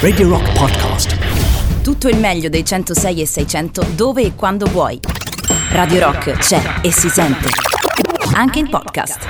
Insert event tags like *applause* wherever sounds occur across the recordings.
Radio Rock Podcast. Tutto il meglio dei 106 e 600 dove e quando vuoi. Radio Rock c'è e si sente. Anche in podcast.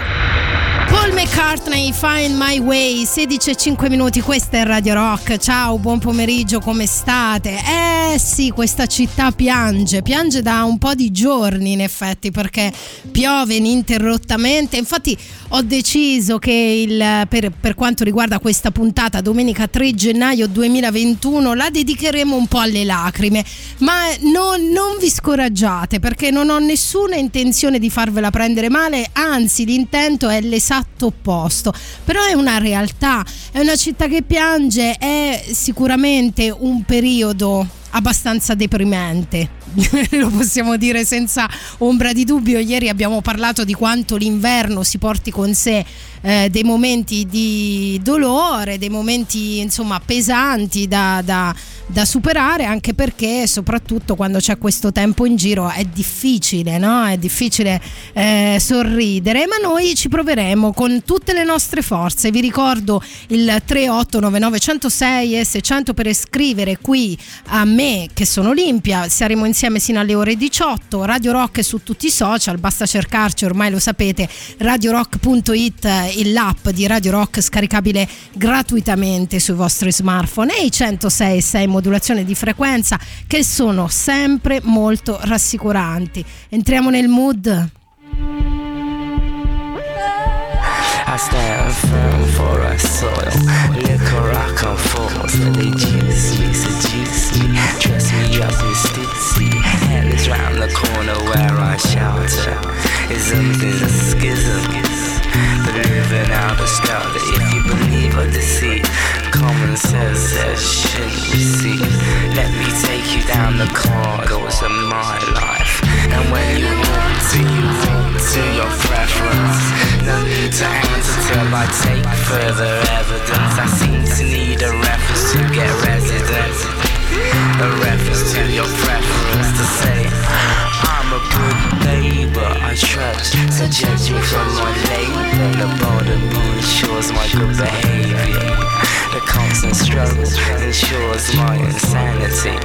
Paul McCartney, Find My Way, 16 e 5 minuti, questa è Radio Rock. Ciao, buon pomeriggio, come state? Eh sì, questa città piange, piange da un po' di giorni in effetti perché piove ininterrottamente. Infatti ho deciso che il, per, per quanto riguarda questa puntata, domenica 3 gennaio 2021, la dedicheremo un po' alle lacrime, ma no, non vi scoraggiate perché non ho nessuna intenzione di farvela prendere male, anzi l'intento è l'esatto opposto, però è una realtà, è una città che piange, è sicuramente un periodo abbastanza deprimente. *laughs* Lo possiamo dire senza ombra di dubbio. Ieri abbiamo parlato di quanto l'inverno si porti con sé eh, dei momenti di dolore, dei momenti insomma pesanti da, da, da, superare, anche perché soprattutto quando c'è questo tempo in giro è difficile, no? È difficile eh, sorridere, ma noi ci proveremo con tutte le nostre forze. Vi ricordo il 3899 106 e 600 per scrivere qui a me che sono Olimpia, saremo insieme sino alle ore 18, Radio Rock su tutti i social, basta cercarci, ormai lo sapete, radiorock.it l'app di Radio Rock scaricabile gratuitamente sui vostri smartphone. E i 106 6 modulazione di frequenza che sono sempre molto rassicuranti. Entriamo nel mood. I stand firm for a soil. Liquor I come forth, they juice me, seduce me, dress me up in stitsy. Hell is round the corner where I shelter. Isms is a schism. living out scout that if you believe or deceit, common sense says shouldn't receive. Let me take you down the corridors of my life. And when you walk to, you walk to your preference. No need to answer till I take further evidence. I seem to need a reference to get residence. A reference to your preference to say. I'm a good neighbor, I trust. So judge me from my labor. The border ensures my good behavior. The constant struggle ensures my insanity.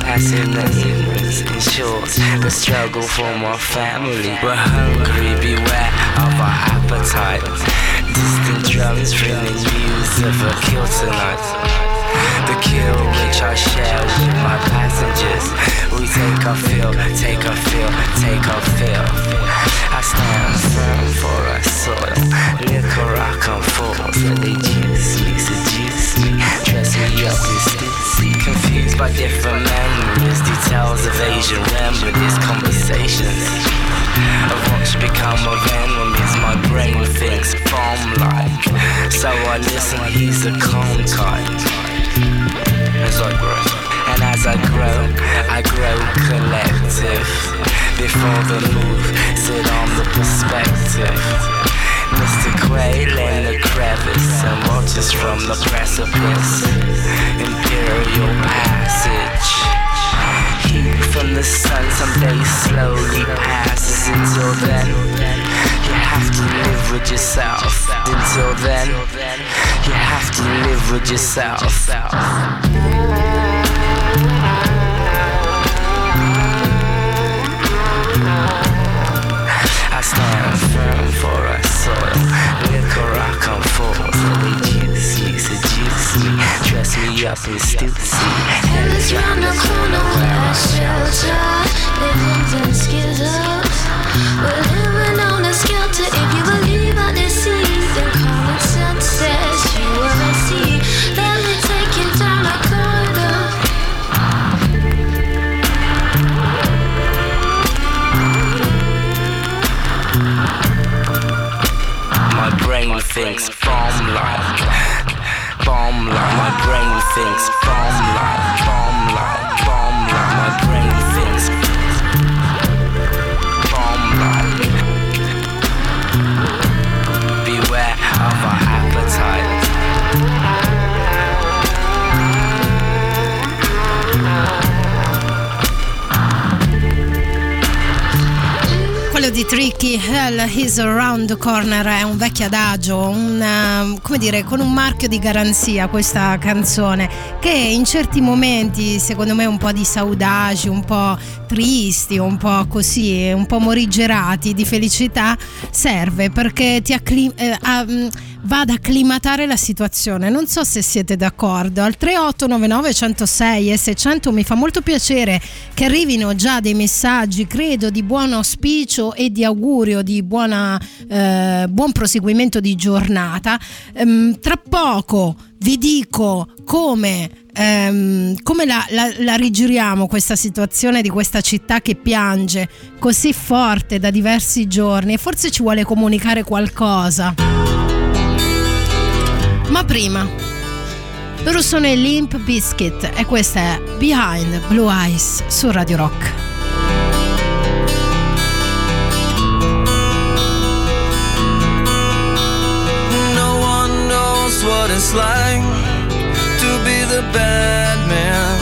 Passing the ignorance ensures the struggle for my family. We're hungry, beware of our appetite. Distant drums ringing news of a kill tonight. The kill which I share my passengers. We take a fill, take a fill, take a fill. I stand firm for a soil. Liquor I come forth. They juice me, seduce me, dress me up in stitsy. Confused by different memories, details of Asian remedies, conversations. Of what's become of enemies, my brain thinks bomb like. So I listen, he's a calm kind as I grow. And as I grow, I grow collective. Before the move, sit on the perspective. Mr. Quail in the crevice and watches from the precipice. Imperial passage. Heat from the sun someday slowly passes until then you have to live with yourself. Until then, you have to live with yourself. I stand firm for a soil. Liquor I come forth. They juice me, seduce me, dress me up in stupidity. And it's round the corner where I shelter. Living in schisms. We're living on a skelter if you believe what they see. Then common sense says you messy. Let me take you down a corridor. My brain thinks bomb like, bomb like. My brain thinks bomb like, bomb like, bomb like. My brain thinks. Milky Hell is around the corner è un vecchio adagio, un, come dire, con un marchio di garanzia questa canzone che in certi momenti secondo me un po' di saudagi, un po' tristi, un po' così, un po' morigerati di felicità serve perché ti acclim- eh, a, va ad acclimatare la situazione. Non so se siete d'accordo. Al 3899 106 e 600 mi fa molto piacere che arrivino già dei messaggi, credo, di buon auspicio e di augurio di buona, eh, buon proseguimento di giornata. Ehm, tra poco vi dico come, ehm, come la, la, la, rigiriamo questa situazione di questa città che piange così forte da diversi giorni e forse ci vuole comunicare qualcosa. Ma prima, loro sono i Limp Biscuit e questa è Behind Blue Eyes su Radio Rock. What it's like to be the bad man,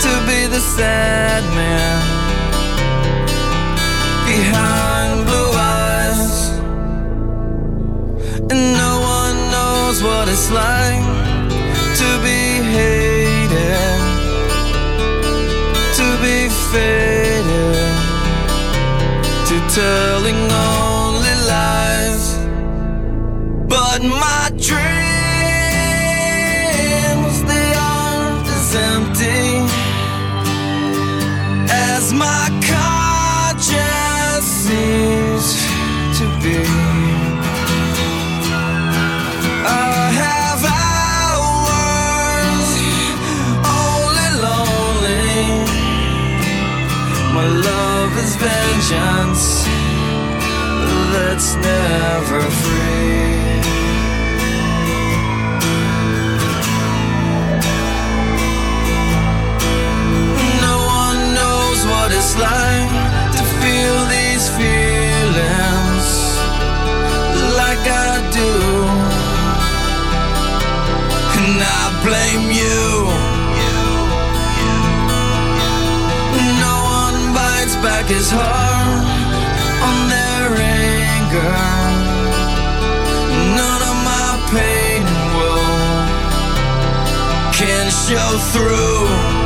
to be the sad man behind blue eyes. And no it's like to be hated, to be faded, to telling only lies. But my dreams, his heart on their anger. None of my pain will can show through.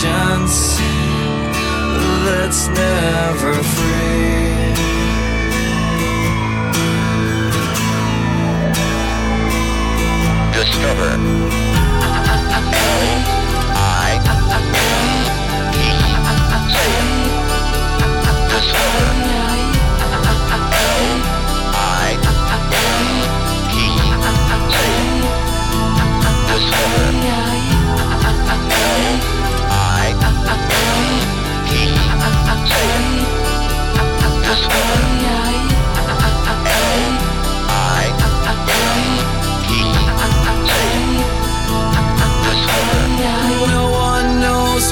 Vengeance that's never free. Discover.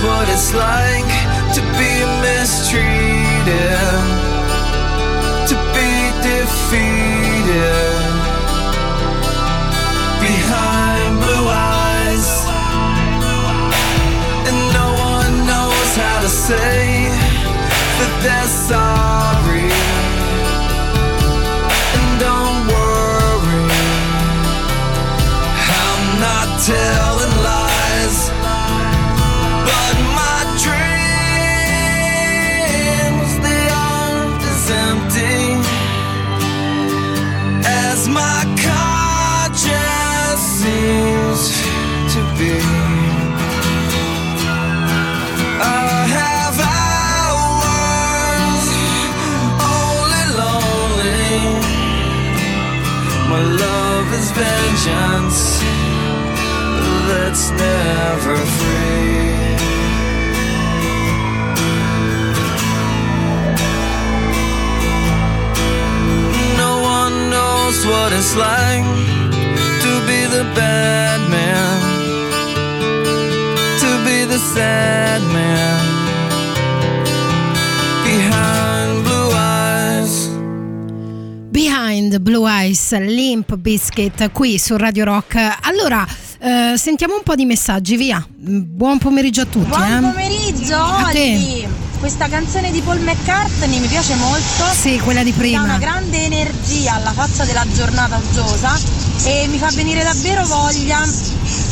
What it's like to be mistreated, to be defeated conscience that's never free. No one knows what it's like to be the bad man, to be the sad man behind. Behind Blue Eyes, Limp Biscuit qui su Radio Rock. Allora, eh, sentiamo un po' di messaggi, via. Mm, Buon pomeriggio a tutti. Buon eh. pomeriggio. Olli! Questa canzone di Paul McCartney mi piace molto. Sì, quella di Dà prima. una grande energia alla faccia della giornata uggiosa e mi fa venire davvero voglia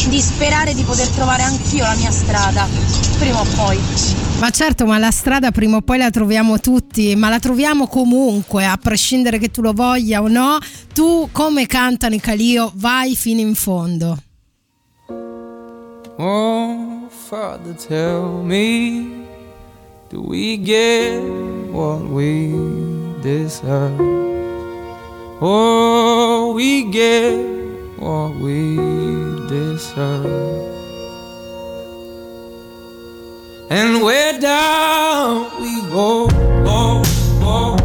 di sperare di poter trovare anch'io la mia strada, prima o poi. Ma certo, ma la strada prima o poi la troviamo tutti, ma la troviamo comunque, a prescindere che tu lo voglia o no. Tu, come cantano i Calio, vai fino in fondo. Oh, Father, tell me, do we get what we deserve? Oh, we get what we deserve. And where down we go, oh, oh,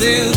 down,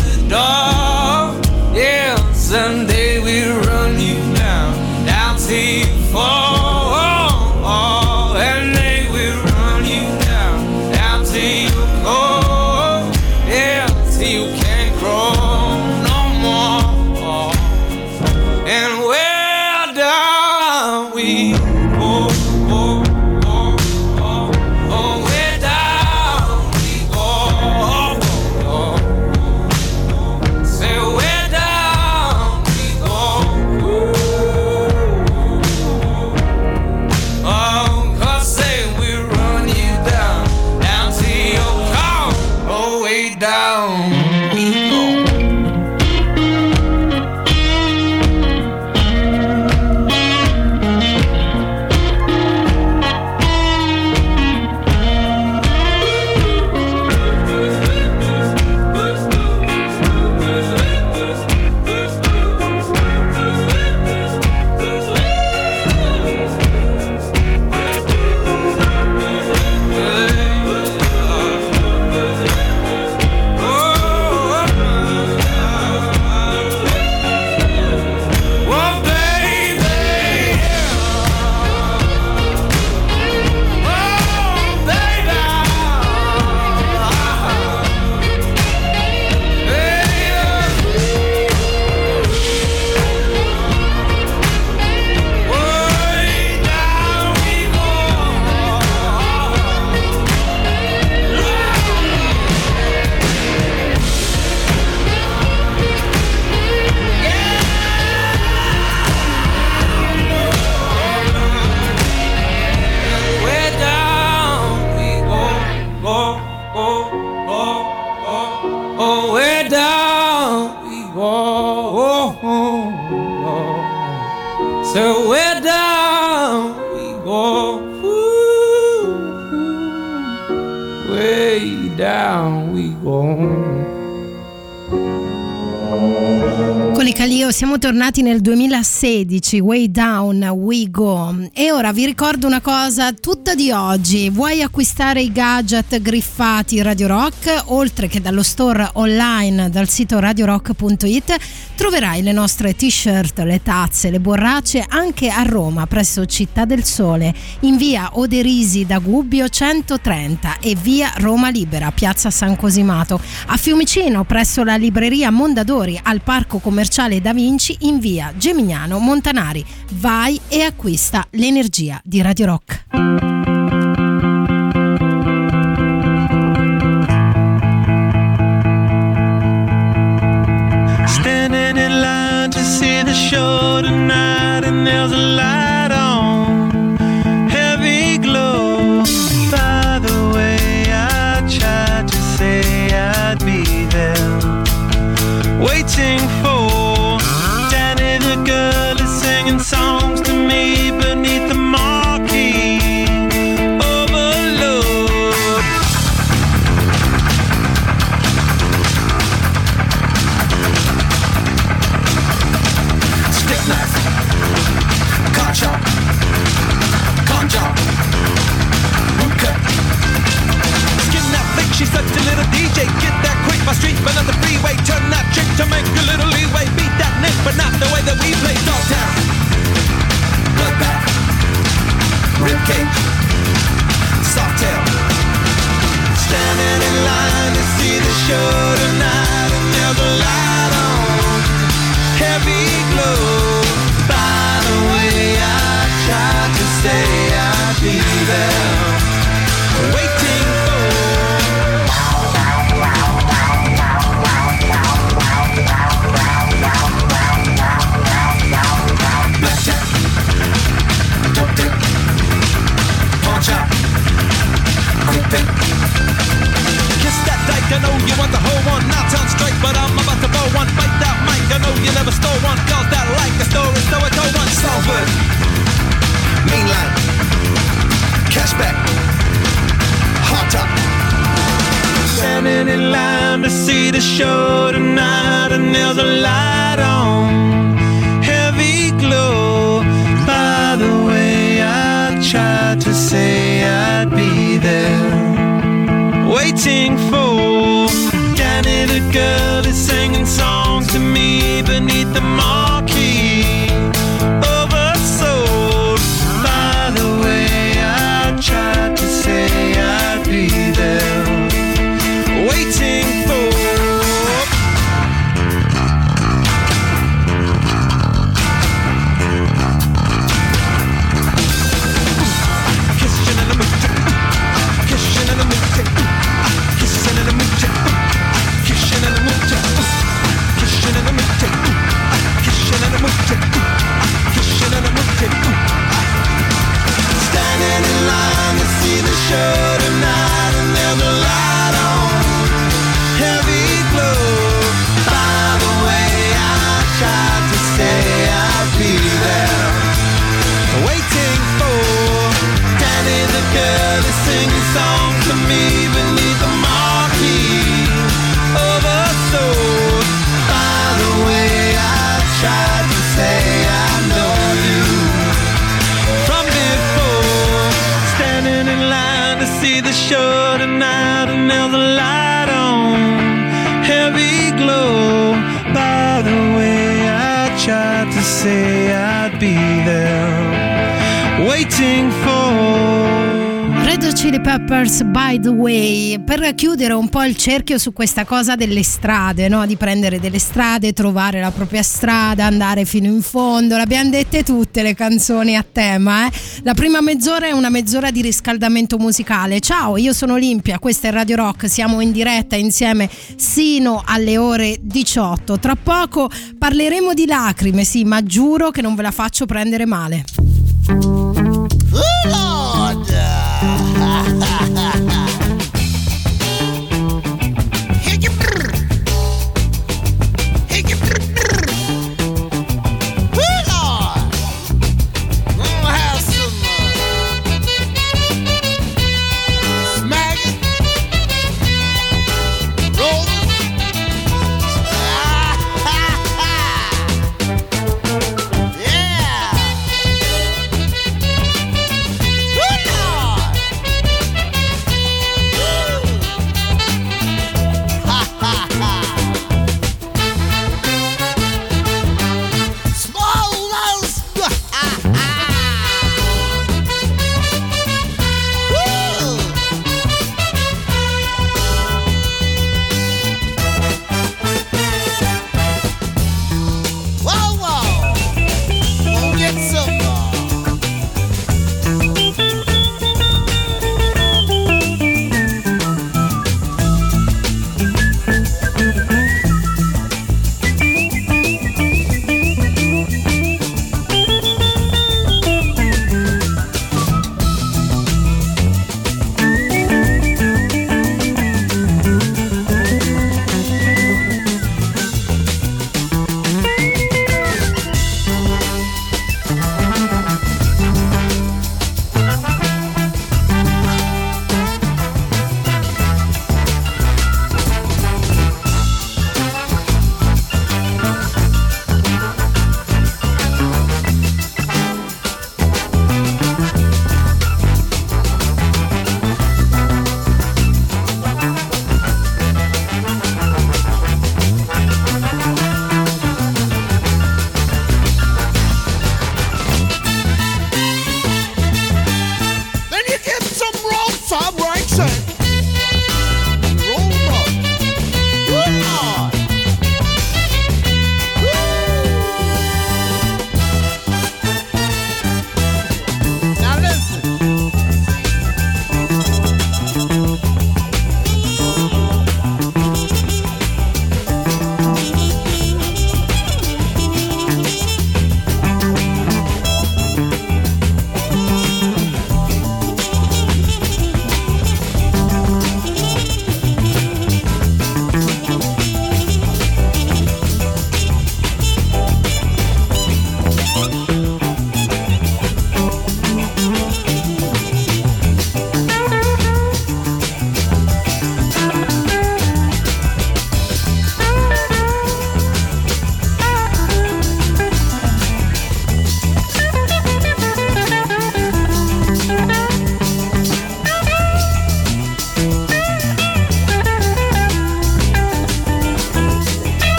Tornati nel 2016, Way Down, We Go. E ora vi ricordo una cosa tutta di oggi. Vuoi acquistare i gadget griffati Radio Rock? Oltre che dallo store online dal sito radiorock.it troverai le nostre t-shirt, le tazze, le borracce anche a Roma presso Città del Sole, in via Oderisi da Gubbio 130 e via Roma Libera, piazza San Cosimato. A Fiumicino presso la libreria Mondadori al parco commerciale Da Vinci in via Gemignano Montanari. Vai e acquista l'energia di Radio Rock. show tonight, and there's a light on, heavy glow. By the way, I tried to say I'd be there, waiting for but on the freeway. Turn that trick to make a little leeway. Beat that nick, but not the way that we play. Dogtown. Bloodbath. Rib cage. Soft tail. Standing in line to see the show know you want the whole one. Not sound straight, but I'm about to blow one. Bite that mic, I know you never stole one. Girls that like the story, so I told one. Salford. Mainline. Cashback. Hot top. Standing in line to see the show tonight, and there's a light on, heavy glow. By the way, I tried to say I'd be there, waiting for good. Say I'd be there, waiting Chili Peppers by the way per chiudere un po' il cerchio su questa cosa delle strade no? di prendere delle strade trovare la propria strada andare fino in fondo l'abbiamo dette tutte le canzoni a tema eh? la prima mezz'ora è una mezz'ora di riscaldamento musicale ciao io sono Olimpia questa è Radio Rock siamo in diretta insieme sino alle ore 18 tra poco parleremo di lacrime sì ma giuro che non ve la faccio prendere male Yeah!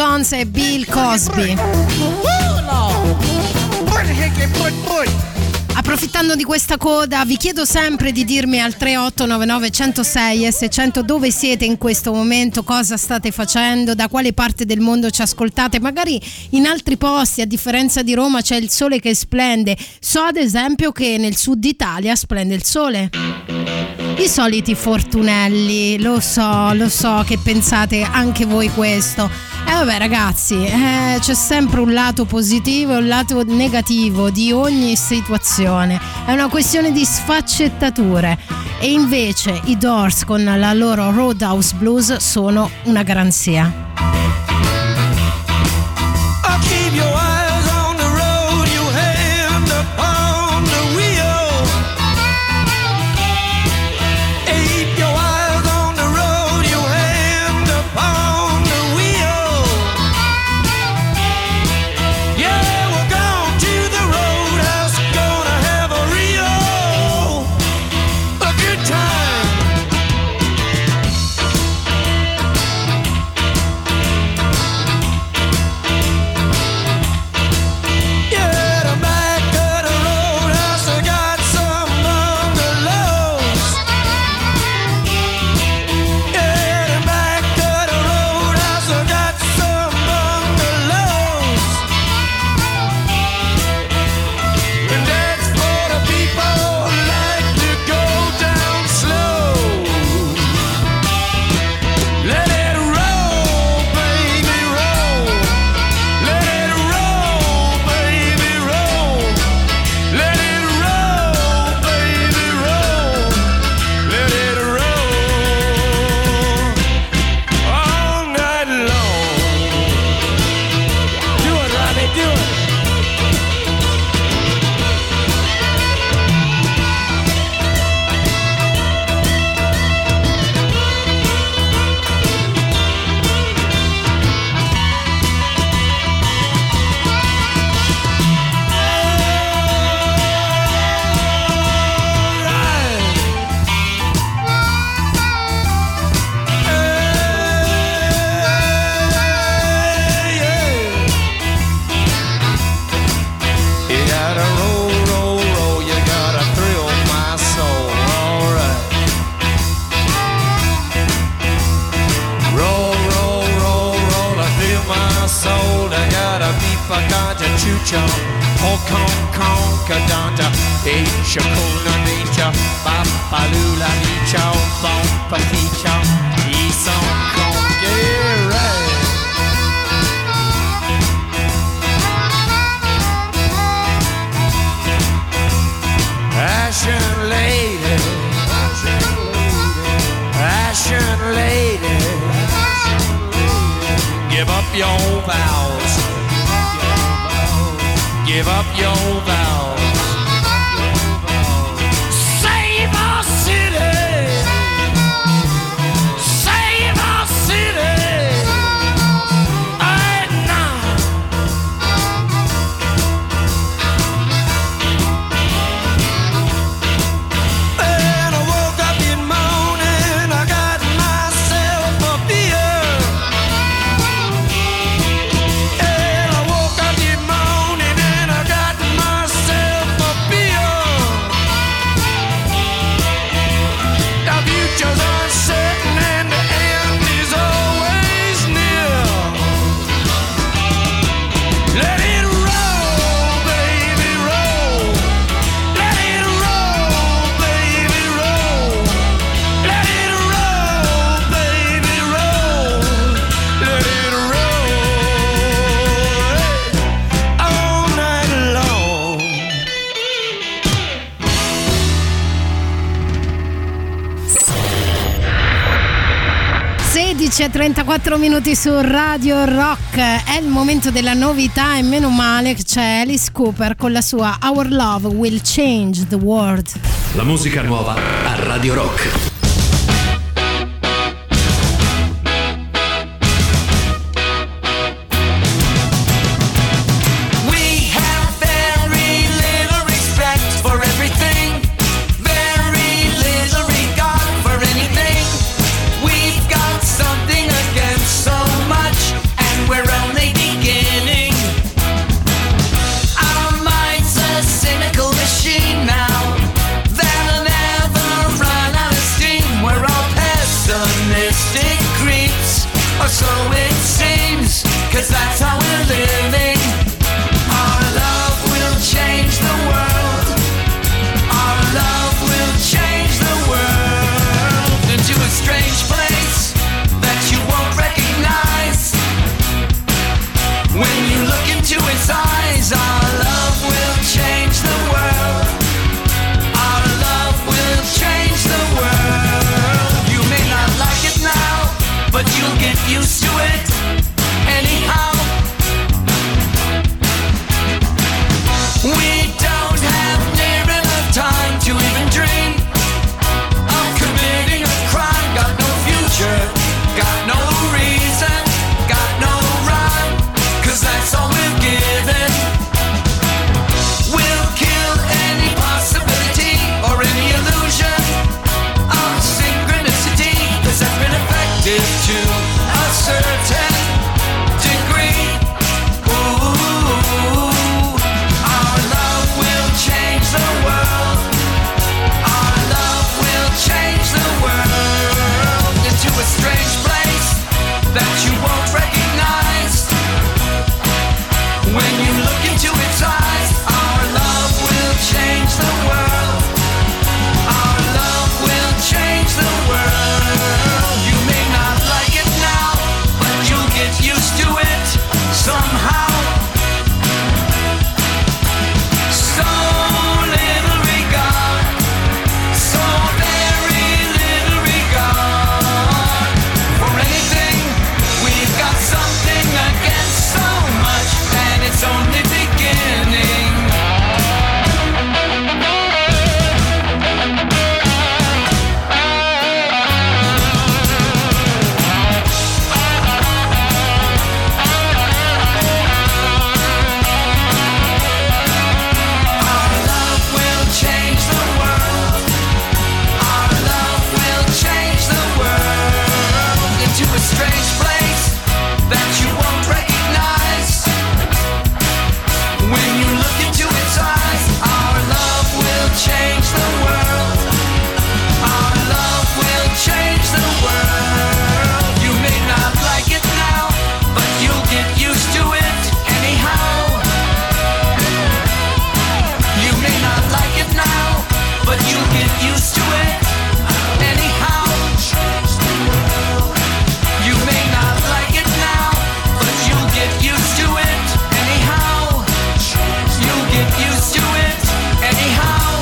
Jones e Bill Cosby. Approfittando di questa coda, vi chiedo sempre di dirmi al 3899 106 e 600 dove siete in questo momento, cosa state facendo, da quale parte del mondo ci ascoltate. Magari in altri posti, a differenza di Roma, c'è il sole che splende. So ad esempio che nel sud Italia splende il sole. I soliti fortunelli, lo so, lo so che pensate anche voi questo. Vabbè ragazzi, eh, c'è sempre un lato positivo e un lato negativo di ogni situazione. È una questione di sfaccettature. E invece i Doors con la loro Roadhouse Blues sono una garanzia. 34 minuti su Radio Rock. È il momento della novità e meno male che c'è Alice Cooper con la sua Our Love Will Change the World. La musica nuova a Radio Rock.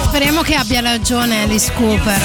Speriamo che abbia ragione Alice Cooper.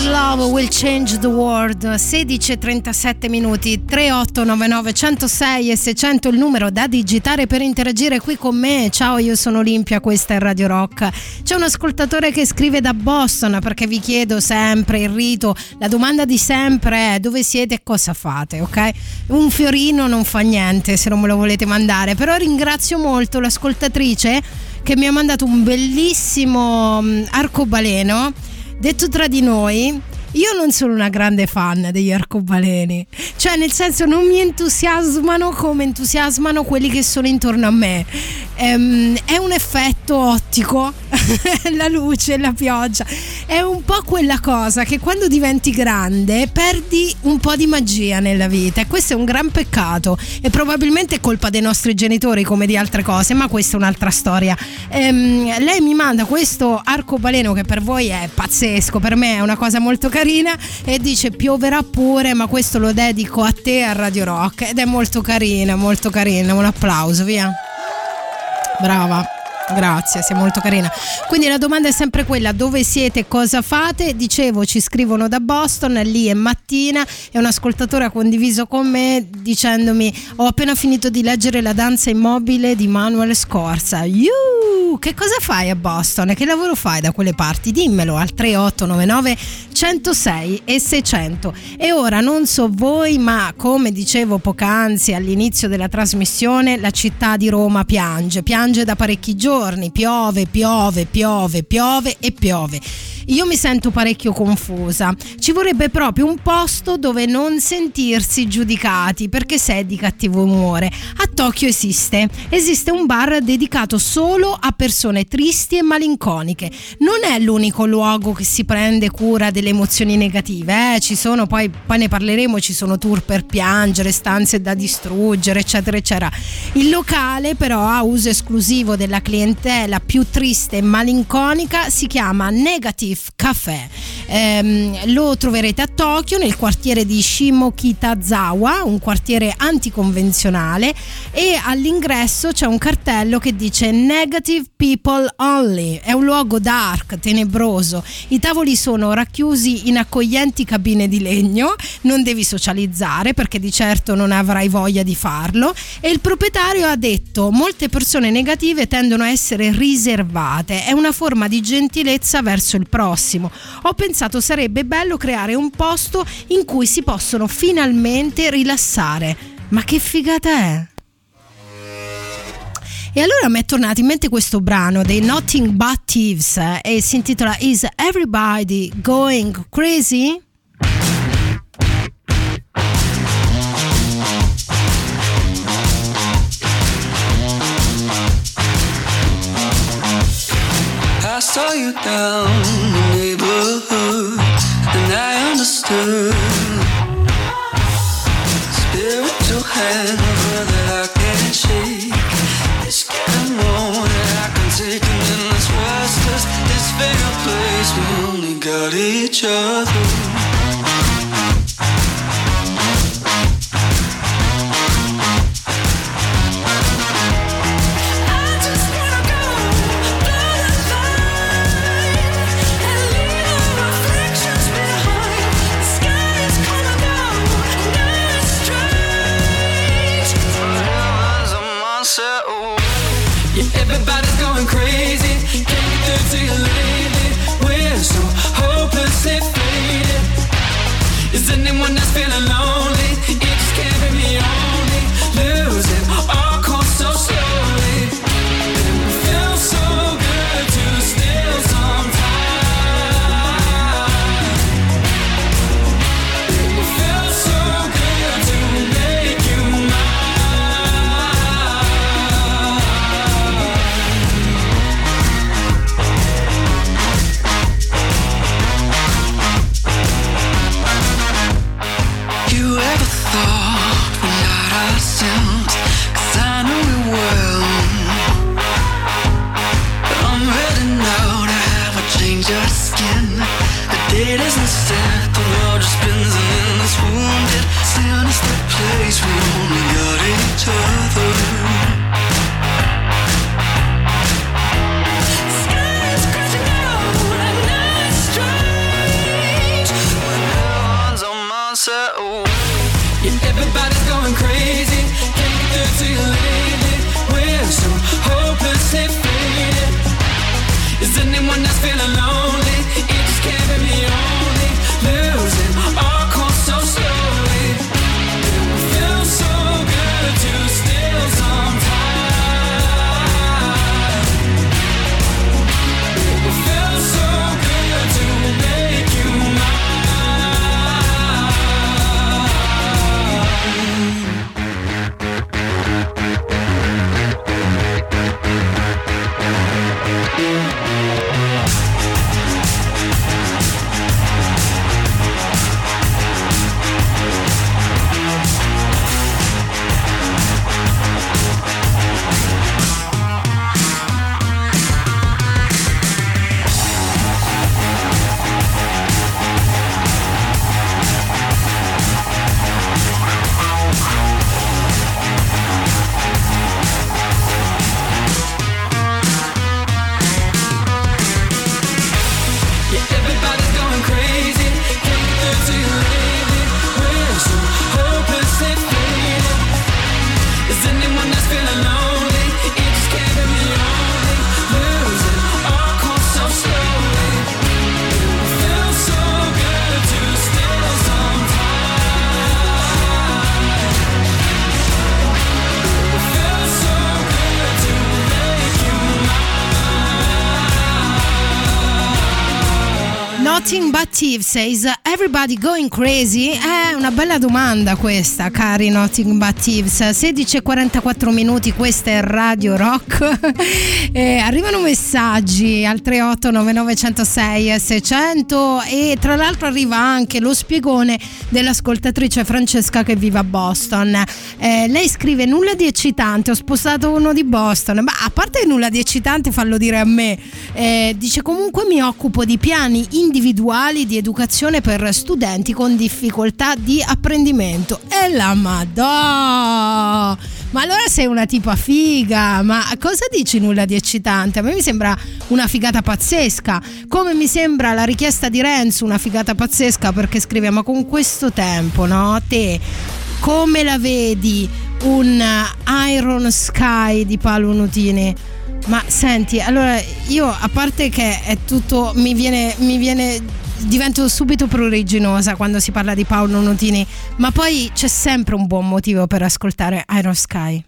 Do it somehow. Our Love Will Change the World 16.37 minuti 3899 106 e 600 il numero da digitare per interagire qui con me. Ciao io sono Olimpia questa è Radio Rock. C'è un ascoltatore che scrive da Boston perché vi chiedo sempre il rito. La domanda di sempre è dove siete e cosa fate? ok? Un fiorino non fa niente se non me lo volete mandare. Però ringrazio molto l'ascoltatrice che mi ha mandato un bellissimo mm, arcobaleno Detto tra di noi, io non sono una grande fan degli arcobaleni, cioè nel senso non mi entusiasmano come entusiasmano quelli che sono intorno a me. Ehm, è un effetto ottico, *laughs* la luce, la pioggia, è un po' quella cosa che quando diventi grande perdi un po' di magia nella vita e questo è un gran peccato e probabilmente è colpa dei nostri genitori come di altre cose, ma questa è un'altra storia. Ehm, lei mi manda questo arcobaleno che per voi è pazzesco, per me è una cosa molto carina e dice pioverà pure, ma questo lo dedico a te a Radio Rock ed è molto carina, molto carina, un applauso, via. Brava. Grazie, sei molto carina. Quindi la domanda è sempre quella: dove siete, cosa fate? Dicevo, ci scrivono da Boston, lì è mattina e un ascoltatore ha condiviso con me dicendomi: Ho appena finito di leggere La danza immobile di Manuel Scorza. Yuh! Che cosa fai a Boston? Che lavoro fai da quelle parti? Dimmelo al 3899 106 e 600. E ora non so voi, ma come dicevo poc'anzi all'inizio della trasmissione, la città di Roma piange, piange da parecchi giorni, piove, piove, piove, piove e piove. Io mi sento parecchio confusa. Ci vorrebbe proprio un posto dove non sentirsi giudicati perché sei di cattivo umore. A Tokyo esiste. Esiste un bar dedicato solo a persone tristi e malinconiche. Non è l'unico luogo che si prende cura delle emozioni negative, eh? ci sono poi, poi ne parleremo, ci sono tour per piangere, stanze da distruggere, eccetera, eccetera. Il locale però ha uso esclusivo della clientela più triste e malinconica, si chiama Negative Café. Ehm, lo troverete a Tokyo nel quartiere di Shimokitazawa, un quartiere anticonvenzionale e all'ingresso c'è un cartello che dice Negative People Only. È un luogo dark, tenebroso. I tavoli sono racchiusi in accoglienti cabine di legno, non devi socializzare perché di certo non avrai voglia di farlo e il proprietario ha detto molte persone negative tendono a essere riservate, è una forma di gentilezza verso il prossimo. Ho pensato sarebbe bello creare un posto in cui si possono finalmente rilassare. Ma che figata è? E allora mi è tornato in mente questo brano dei Nothing But Thieves eh, e si intitola Is Everybody Going Crazy? I saw you down Nothing but thieves is everybody going crazy? È una bella domanda questa, cari Nothing but thieves. 16:44 minuti, questa è Radio Rock. *laughs* Eh, arrivano messaggi al 38 9906 600 e tra l'altro arriva anche lo spiegone dell'ascoltatrice Francesca che vive a Boston. Eh, lei scrive nulla di eccitante, ho spostato uno di Boston, ma a parte nulla di eccitante fallo dire a me. Eh, dice comunque mi occupo di piani individuali di educazione per studenti con difficoltà di apprendimento. E la madò! Ma allora sei una tipa figa, ma cosa dici nulla di eccitante? A me mi sembra una figata pazzesca, come mi sembra la richiesta di Renzo una figata pazzesca perché scrive ma con questo tempo, no? Te come la vedi un Iron Sky di Paolo Nutini? Ma senti, allora io a parte che è tutto, mi viene, mi viene, divento subito pruriginosa quando si parla di Paolo Nutini, ma poi c'è sempre un buon motivo per ascoltare Iron Sky.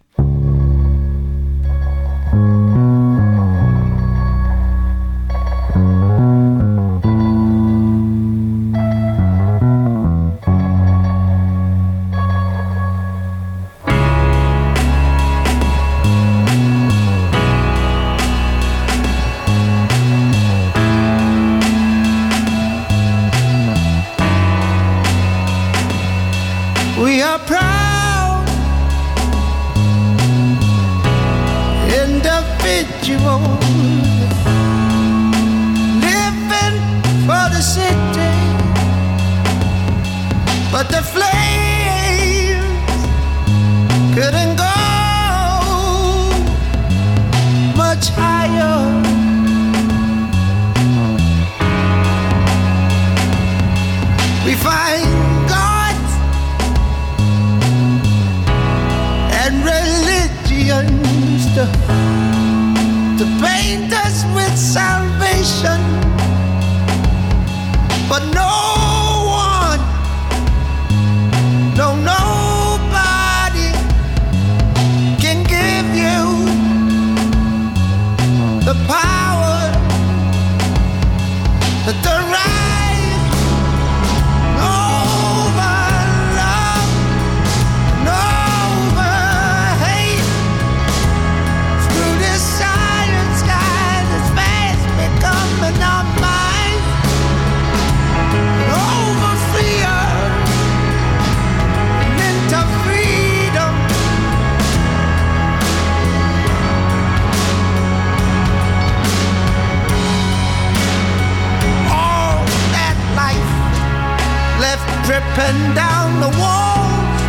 Dripping down the walls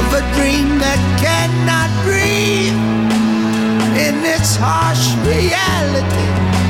of a dream that cannot breathe in its harsh reality.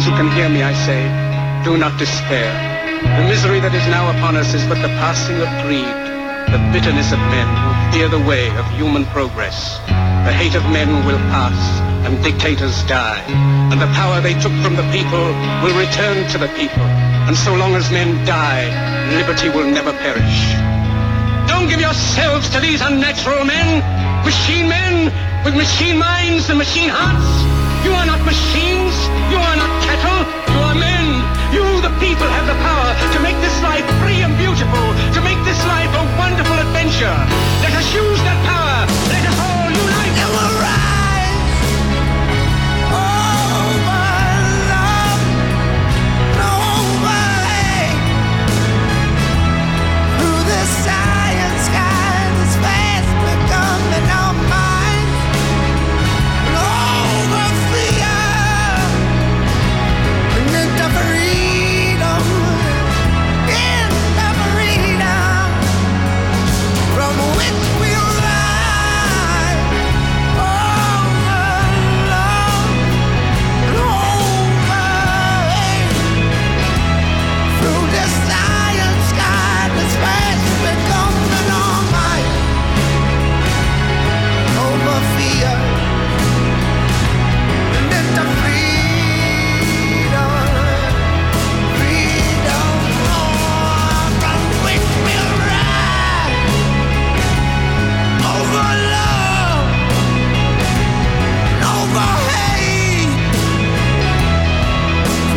Those who can hear me, I say, do not despair. The misery that is now upon us is but the passing of greed, the bitterness of men who fear the way of human progress. The hate of men will pass, and dictators die, and the power they took from the people will return to the people. And so long as men die, liberty will never perish. Don't give yourselves to these unnatural men, machine men with machine minds and machine hearts. You are not machines. You are not cattle. You are men. You, the people, have the power to make this life free and beautiful, to make this life a wonderful adventure. Let us use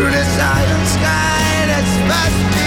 through this silent sky. That's fast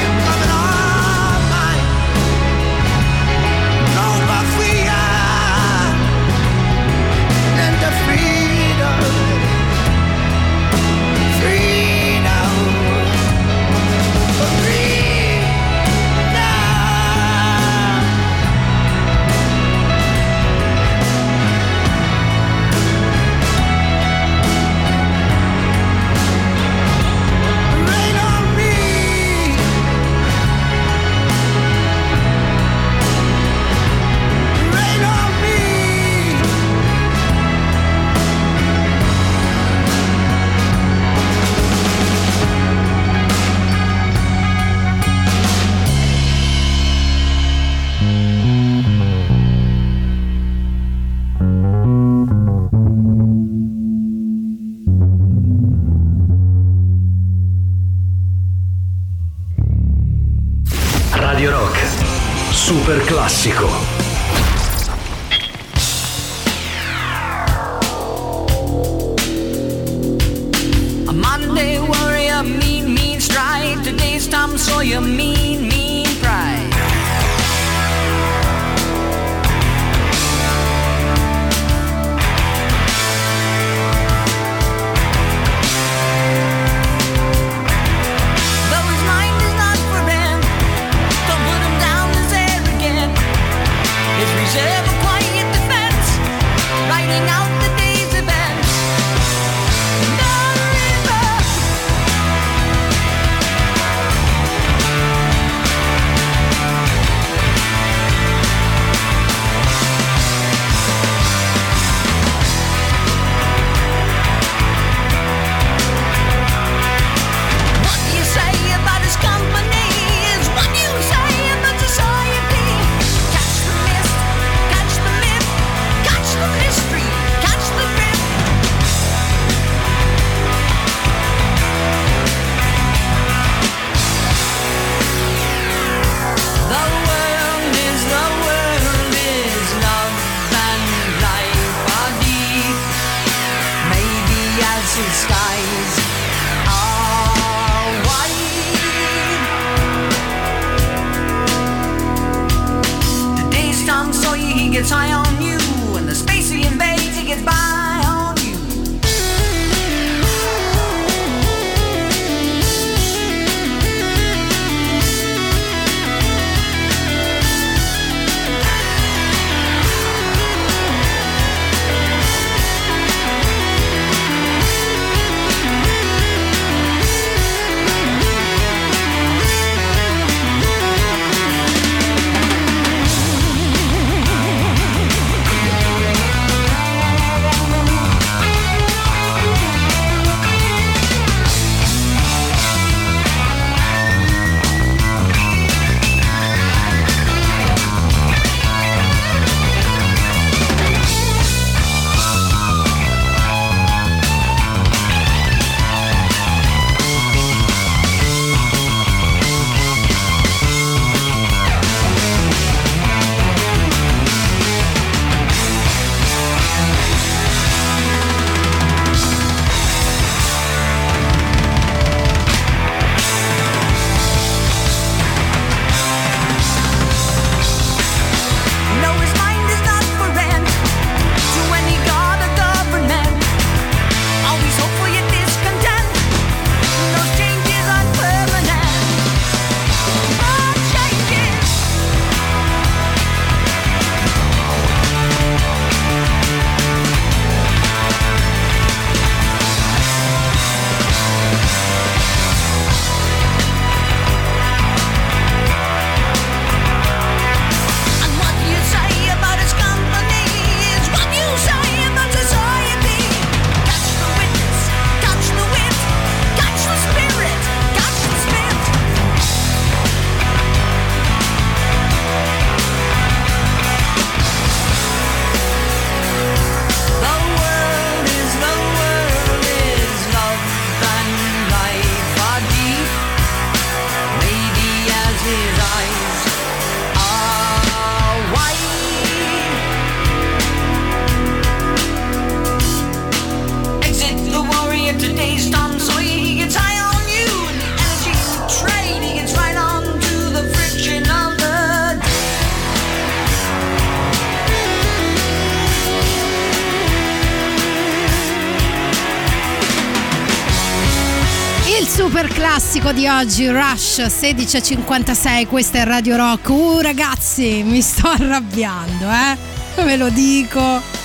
oggi, Rush 16.56, questa è Radio Rock. Uh ragazzi, mi sto *laughs* arrabbiando, eh? Ve lo dico.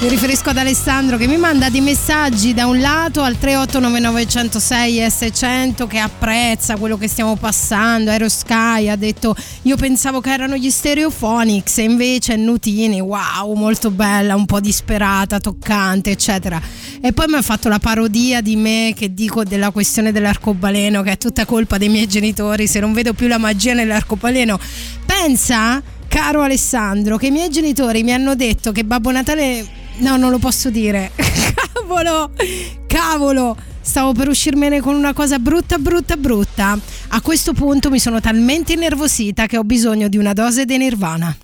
Mi riferisco ad Alessandro che mi manda dei messaggi da un lato al 3899 e 600 che apprezza quello che stiamo passando. Aerosky ha detto io pensavo che erano gli Stereophonics e invece Nutini, wow, molto bella, un po' disperata, toccante, eccetera. E poi mi ha fatto la parodia di me che dico della questione dell'arcobaleno che è tutta colpa dei miei genitori, se non vedo più la magia nell'arcobaleno. Pensa Caro Alessandro, che i miei genitori mi hanno detto che Babbo Natale. No, non lo posso dire. *laughs* cavolo, cavolo. Stavo per uscirmene con una cosa brutta, brutta, brutta. A questo punto mi sono talmente innervosita che ho bisogno di una dose di Nirvana.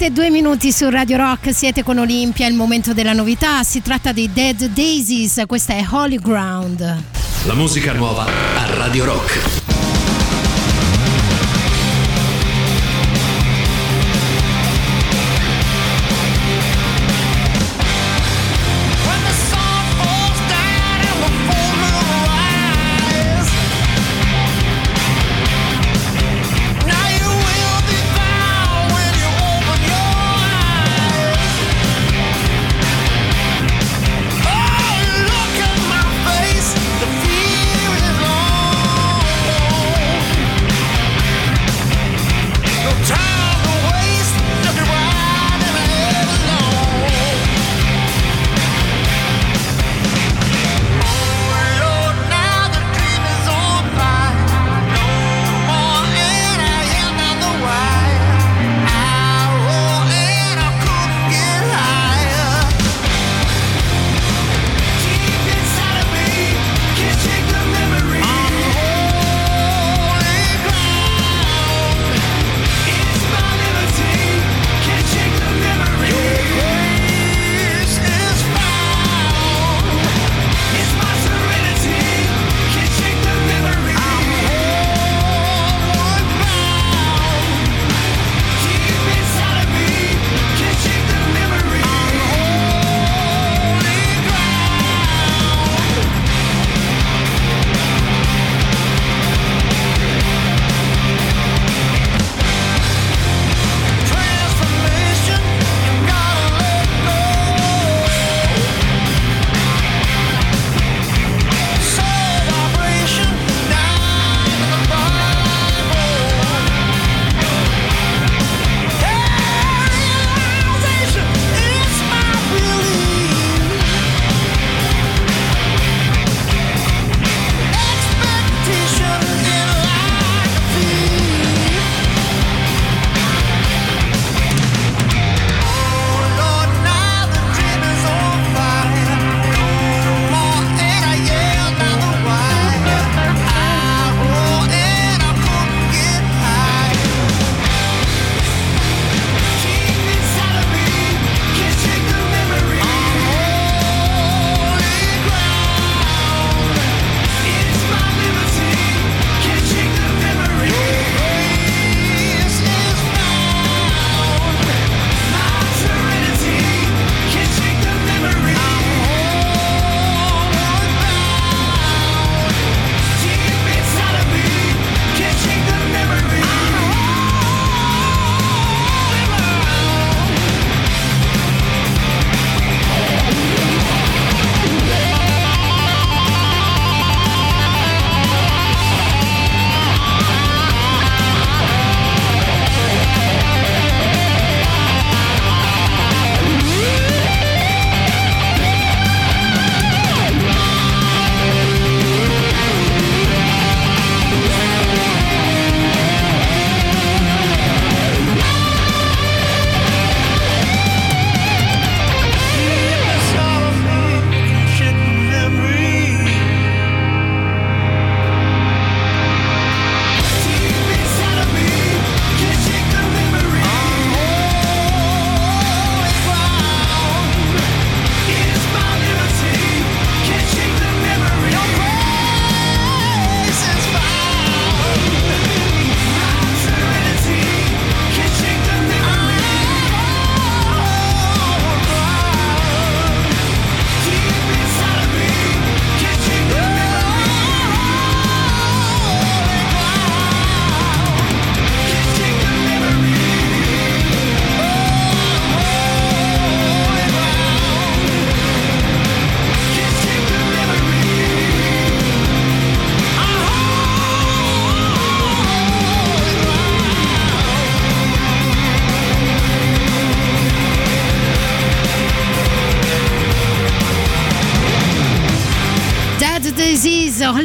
Siete due minuti su Radio Rock, siete con Olimpia, il momento della novità, si tratta di Dead Daisies, questa è Holy Ground. La musica nuova a Radio Rock.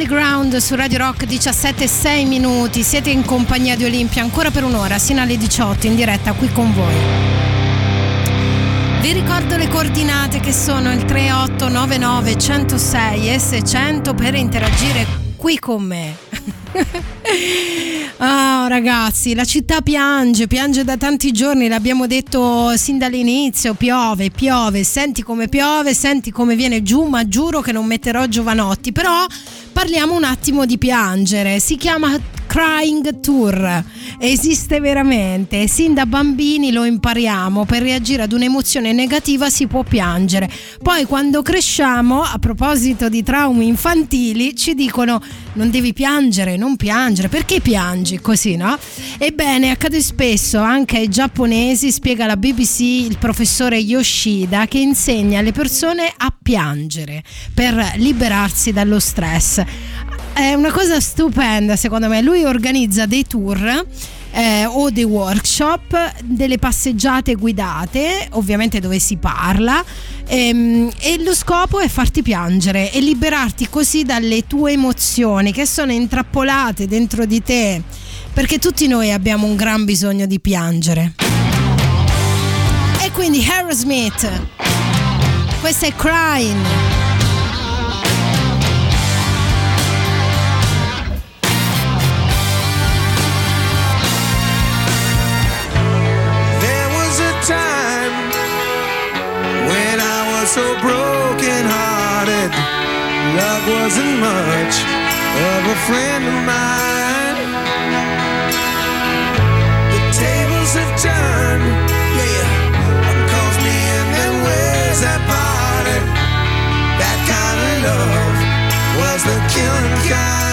Disease, Holy Ground su Radio Rock 17 6 minuti. Siete in compagnia di Olimpia ancora per un'ora, sino alle 18 in diretta qui con voi. Vi ricordo le coordinate che sono il 3899 106 e 600 per interagire qui con me. *laughs* *laughs* Ah, ragazzi, la città piange, piange da tanti giorni, l'abbiamo detto sin dall'inizio, piove, piove, senti come piove, senti come viene giù, ma giuro che non metterò giovanotti, però parliamo un attimo di piangere, si chiama Crying Tour, esiste veramente, sin da bambini lo impariamo, per reagire ad un'emozione negativa si può piangere, poi quando cresciamo, a proposito di traumi infantili, ci dicono non devi piangere, non piangere, perché piangi? Così, no? Ebbene, accade spesso. Anche ai giapponesi, spiega la BBC il professore Yoshida, che insegna alle persone a piangere per liberarsi dallo stress. È una cosa stupenda secondo me, lui organizza dei tour. eh, o dei workshop, delle passeggiate guidate, ovviamente dove si parla, ehm, e lo scopo è farti piangere e liberarti così dalle tue emozioni che sono intrappolate dentro di te, perché tutti noi abbiamo un gran bisogno di piangere. E quindi Aerosmith, questa è Crying. So broken hearted. Love wasn't much of a friend of mine. The tables have turned, yeah. One calls me and then where's that party? That kind of love was the killing kind.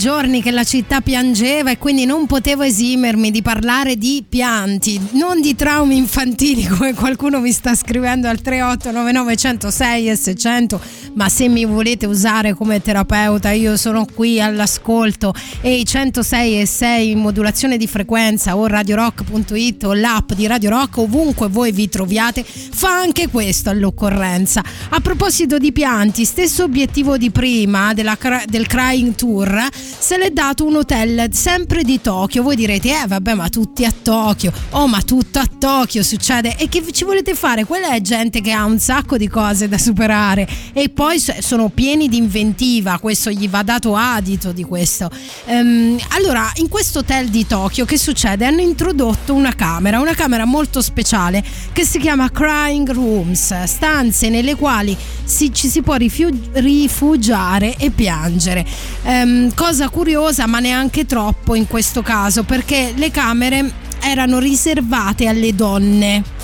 Giorni che la città piangeva e quindi non potevo esimermi di parlare di pianti, non di traumi infantili come qualcuno mi sta scrivendo al 3899 106 e 600, ma se mi volete usare come terapeuta io sono qui all'ascolto e i 106 e 6 in modulazione di frequenza o radiorock.it o l'app di Radio Rock ovunque voi vi troviate fa anche questo all'occorrenza. A proposito di pianti, stesso obiettivo di prima della, del Crying Tour, se l'è dato un hotel sempre di Tokyo. Voi direte, eh vabbè, ma tutti a Tokyo. Oh, ma tutto a Tokyo succede. E che ci volete fare? Quella è gente che ha un sacco di cose da superare e poi sono pieni di inventiva. Questo gli va dato adito di questo. Ehm, allora, in questo hotel di Tokyo, che succede? Hanno introdotto una camera, una camera molto speciale che si chiama Crying Rooms, stanze nelle quali si- ci si può rifugiare e piangere. Ehm, cosa curiosa, ma neanche troppo in questo caso, perché le camere erano riservate alle donne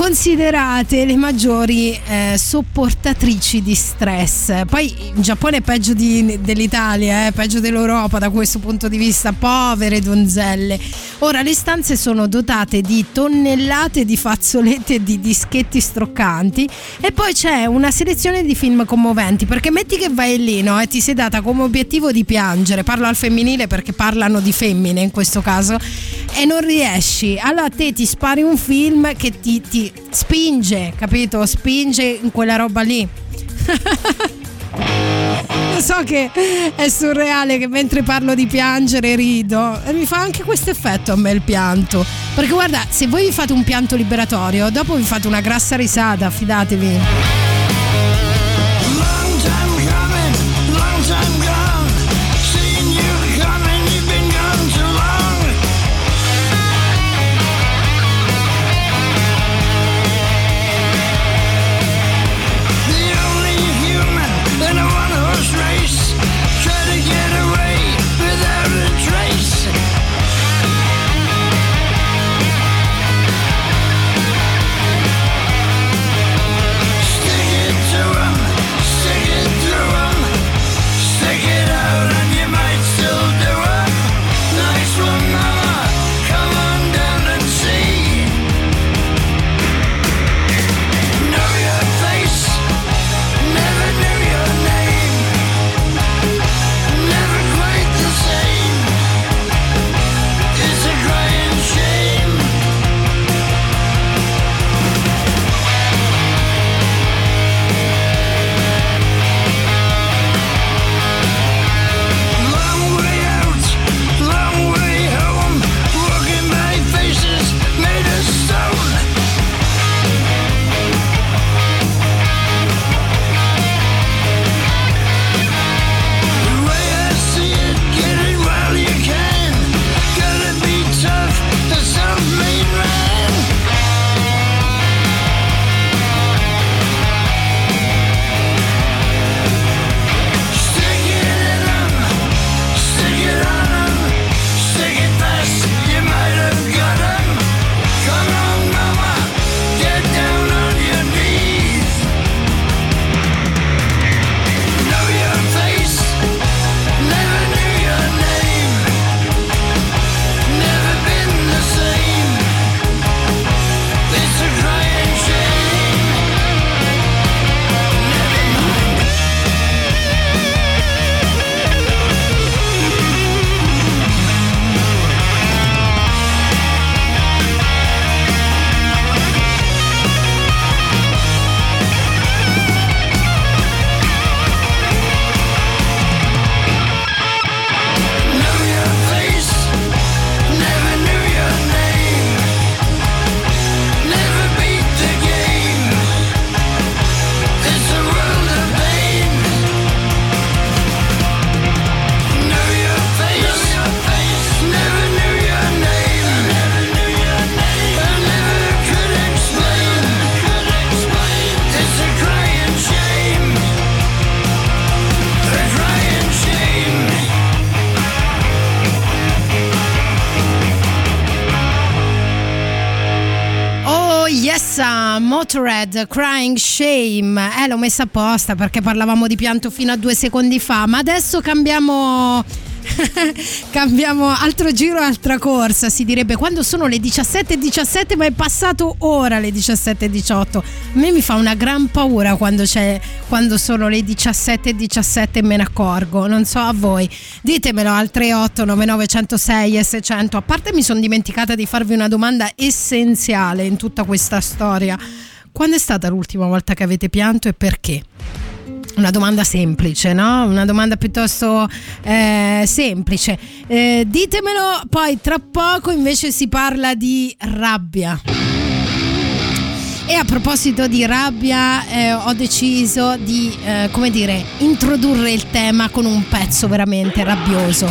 considerate le maggiori eh, sopportatrici di stress. Poi in Giappone è peggio di- dell'Italia, eh, peggio dell'Europa da questo punto di vista, povere donzelle. Ora le stanze sono dotate di tonnellate di fazzolette e di dischetti stroccanti e poi c'è una selezione di film commoventi, perché metti che vai lì no, e ti sei data come obiettivo di piangere, parlo al femminile perché parlano di femmine in questo caso, e non riesci, allora te ti spari un film che ti, ti spinge, capito? Spinge in quella roba lì. *laughs* So che è surreale che mentre parlo di piangere rido e mi fa anche questo effetto a me il pianto. Perché guarda, se voi vi fate un pianto liberatorio, dopo vi fate una grassa risata, fidatevi. Shame. Eh, l'ho messa apposta perché parlavamo di pianto fino a due secondi fa, ma adesso cambiamo. *laughs* cambiamo altro giro, altra corsa. Si direbbe quando sono le 17.17, ma è passato ora le 17.18. A me mi fa una gran paura quando, quando sono le 17.17 e me ne accorgo. Non so a voi. Ditemelo al 38 9906 e 600. A parte mi sono dimenticata di farvi una domanda essenziale in tutta questa storia. Quando è stata l'ultima volta che avete pianto e perché? Una domanda semplice, no? Una domanda piuttosto eh, semplice. Eh, ditemelo, poi tra poco invece si parla di rabbia. E a proposito di rabbia, eh, ho deciso di, eh, come dire, introdurre il tema con un pezzo veramente rabbioso.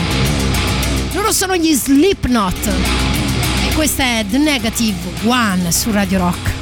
Loro sono gli Slipknot. E questa è The Negative One su Radio Rock.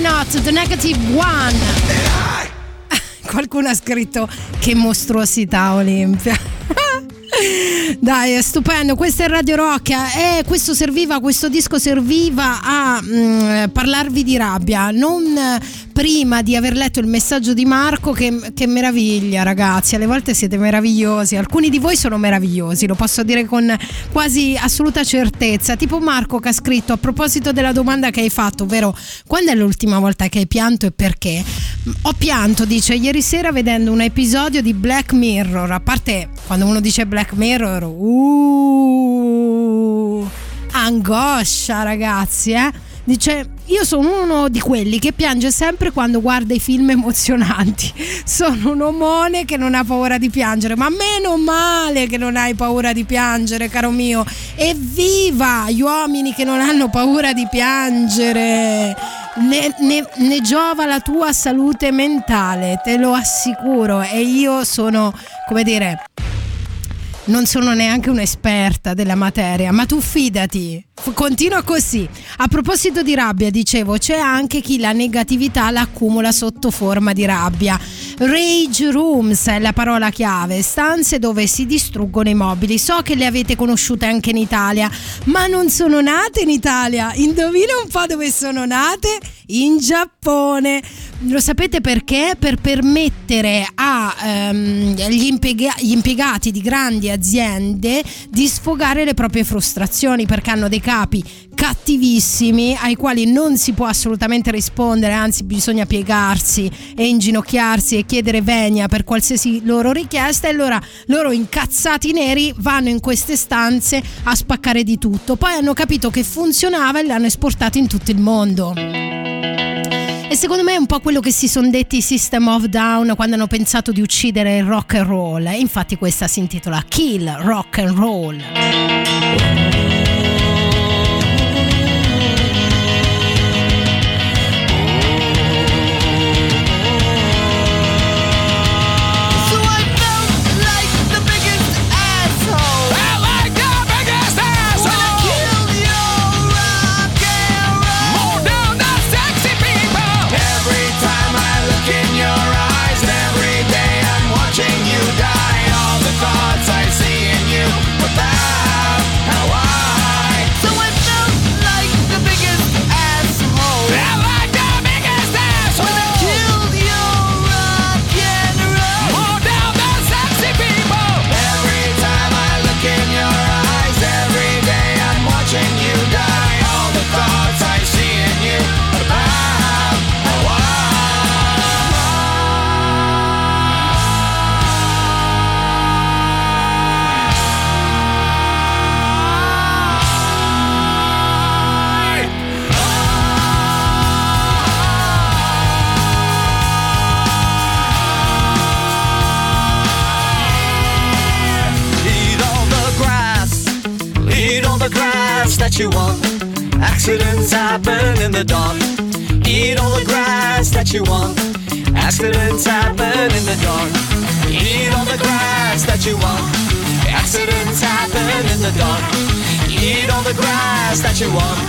Not the Negative One. *laughs* Qualcuno ha scritto che mostruosità Olimpia. *laughs* Dai, è stupendo. Questo è Radio Rock. E questo serviva, questo disco serviva a mm, parlarvi di rabbia. Non eh, prima di aver letto il messaggio di Marco, che, che meraviglia, ragazzi. Alle volte siete meravigliosi. Alcuni di voi sono meravigliosi, lo posso dire con quasi assoluta certezza. Tipo Marco che ha scritto a proposito della domanda che hai fatto, ovvero quando è l'ultima volta che hai pianto e perché? Ho pianto, dice, ieri sera vedendo un episodio di Black Mirror. A parte quando uno dice Black Mirror, uh, angoscia, ragazzi, eh. Dice, io sono uno di quelli che piange sempre quando guarda i film emozionanti. *laughs* Sono un omone che non ha paura di piangere, ma meno male che non hai paura di piangere, caro mio. Evviva gli uomini che non hanno paura di piangere. Ne, ne- ne giova la tua salute mentale, te lo assicuro. E io sono, come dire, non sono neanche un'esperta della materia, ma tu fidati. Continua così. A proposito di rabbia, dicevo, c'è anche chi la negatività l'accumula sotto forma di rabbia. Rage rooms è la parola chiave, stanze dove si distruggono i mobili. So che le avete conosciute anche in Italia, ma non sono nate in Italia. Indovina un po' dove sono nate? In Giappone. Lo sapete perché? Per permettere agli impiegati di grandi aziende di sfogare le proprie frustrazioni perché hanno dei capi cattivissimi ai quali non si può assolutamente rispondere, anzi bisogna piegarsi e inginocchiarsi e chiedere venia per qualsiasi loro richiesta e allora loro incazzati neri vanno in queste stanze a spaccare di tutto. Poi hanno capito che funzionava e l'hanno esportato in tutto il mondo. E secondo me è un po' quello che si sono detti i System of Down quando hanno pensato di uccidere il rock and roll. Infatti questa si intitola Kill Rock and Roll. Grass that you want. Accidents happen in the dark. Eat all the grass that you want. Accidents happen in the dark. Eat all the grass that you want. Accidents happen in the dark. Eat all the grass that you want.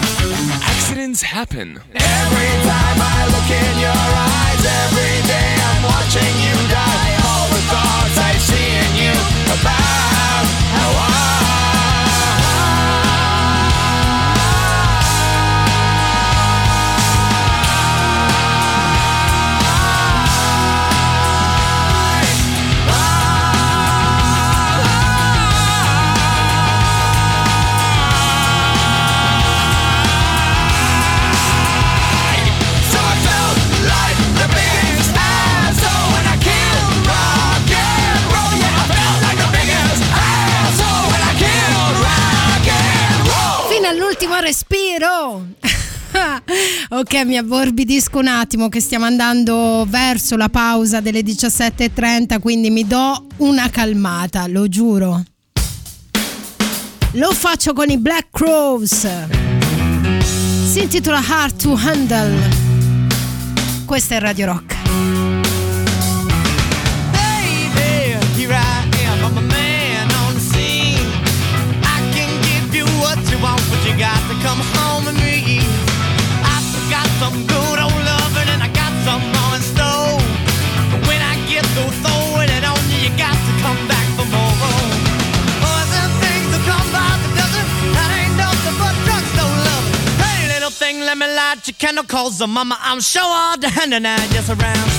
Accidents happen. Every time I look in your eyes, every day I'm watching you die. All the thoughts I see in you about how So All'ultimo respiro. *laughs* ok, mi abborbidisco un attimo che stiamo andando verso la pausa delle 17.30, quindi mi do una calmata, lo giuro. Lo faccio con i Black Crows. Si intitola Hard to Handle. Questa è Radio Rock. Light your candle, cause the mama, I'm sure all the hand and I just around.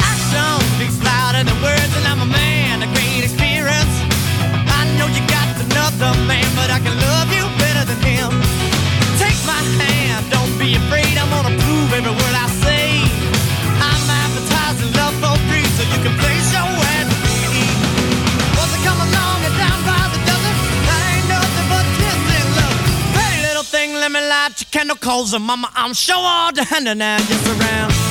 Action speaks louder than words, and I'm a man, a great experience. I know you got another man, but I can love you better than him. Take my hand, don't be afraid, I'm gonna prove every word light your candle, the mama, I'm sure all the hand and just around.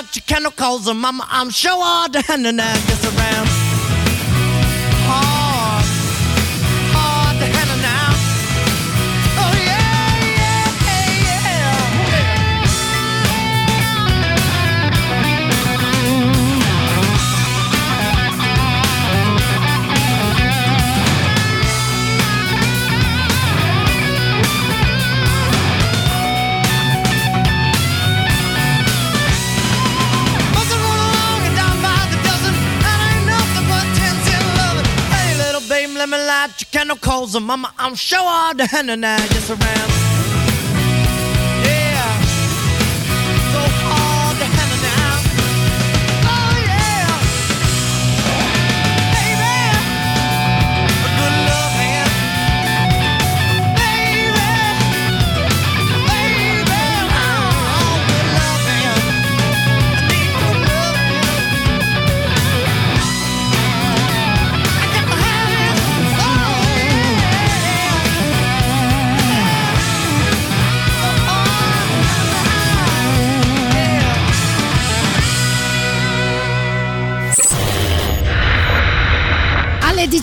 Let me light your candle, cause the mama, I'm sure all the hand and I just around. Light your candle, cause the mama, I'm sure all the hand and I just around.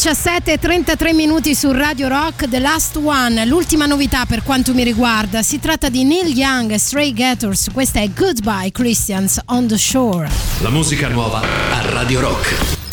17.33 minuti su Radio Rock, The Last One, l'ultima novità per quanto mi riguarda. Si tratta di Neil Young e Stray Gators. Questa è Goodbye Christians on the Shore. La musica nuova a Radio Rock.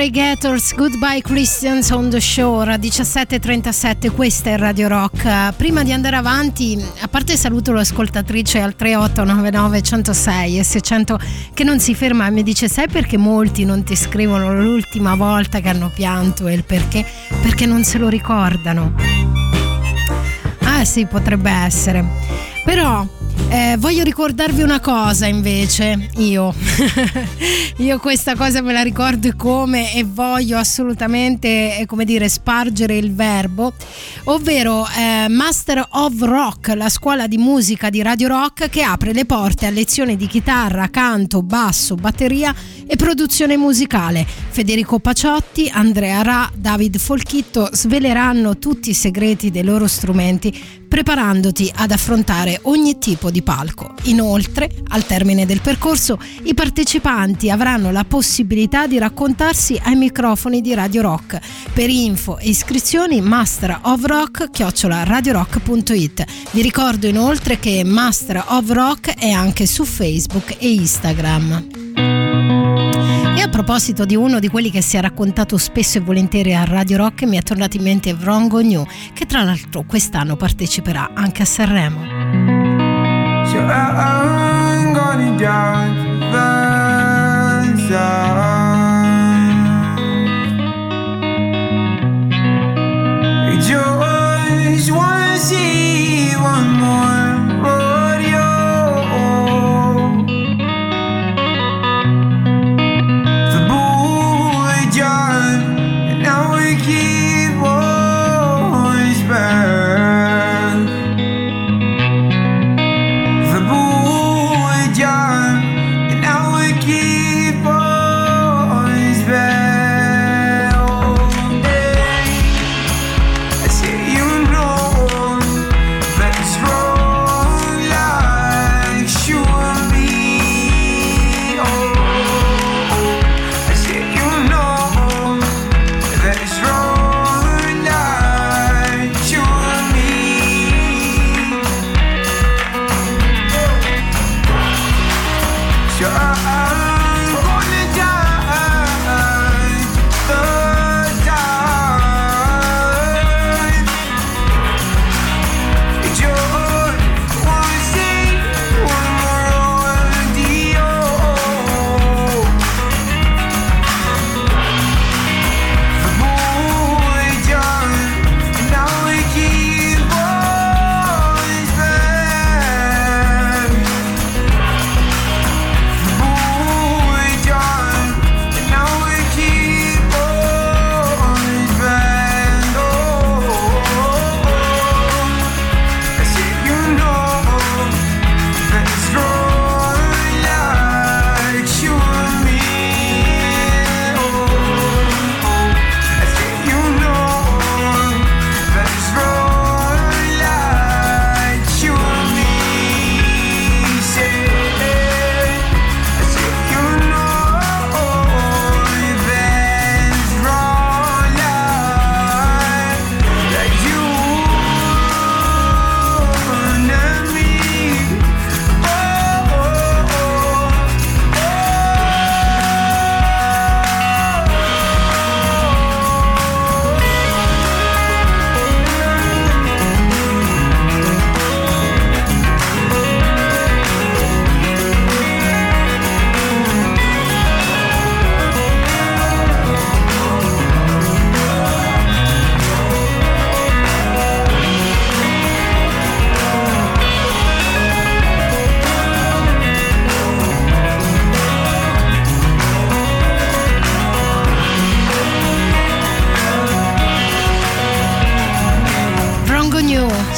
Stray Gators, Goodbye Christians on the Shore, 17.37, questa è Radio Rock. Prima di andare avanti, a parte saluto l'ascoltatrice al 3899 106 e 600 che non si ferma e mi dice sai perché molti non ti scrivono l'ultima volta che hanno pianto e il perché? Perché non se lo ricordano. Ah sì, potrebbe essere. Però eh, voglio ricordarvi una cosa invece, io. *laughs* io questa cosa me la ricordo come e voglio assolutamente, eh, come dire, spargere il verbo, ovvero eh, Master of Rock, la scuola di musica di Radio Rock che apre le porte a lezioni di chitarra, canto, basso, batteria e produzione musicale. Federico Paciotti, Andrea Ra, David Folchitto sveleranno tutti i segreti dei loro strumenti preparandoti ad affrontare ogni tipo di palco. Inoltre, al termine del percorso, i partecipanti avranno la possibilità di raccontarsi ai microfoni di Radio Rock. Per info e iscrizioni Master of Rock radiorock.it. Vi ricordo inoltre che Master of Rock è anche su Facebook e Instagram. E a proposito di uno di quelli che si è raccontato spesso e volentieri a Radio Rock, mi è tornato in mente Vrongo New, che tra l'altro quest'anno parteciperà anche a Sanremo. So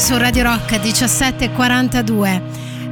su Radio Rock 1742.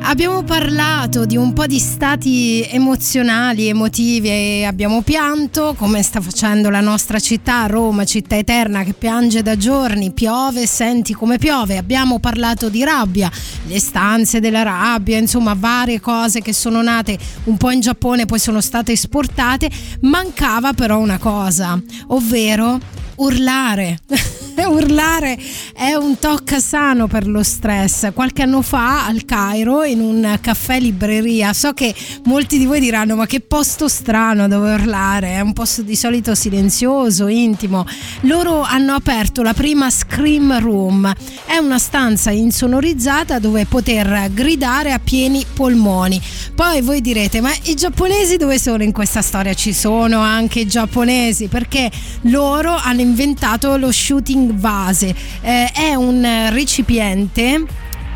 Abbiamo parlato di un po' di stati emozionali, emotivi e abbiamo pianto, come sta facendo la nostra città, Roma, città eterna che piange da giorni, piove, senti come piove. Abbiamo parlato di rabbia, le stanze della rabbia, insomma varie cose che sono nate un po' in Giappone, poi sono state esportate. Mancava però una cosa, ovvero urlare. *laughs* urlare è un tocca sano per lo stress. Qualche anno fa al Cairo in un caffè libreria, so che molti di voi diranno ma che posto strano dove urlare, è un posto di solito silenzioso, intimo. Loro hanno aperto la prima Scream Room, è una stanza insonorizzata dove poter gridare a pieni polmoni. Poi voi direte ma i giapponesi dove sono in questa storia? Ci sono anche i giapponesi perché loro hanno inventato lo shooting vase, Eh, è un recipiente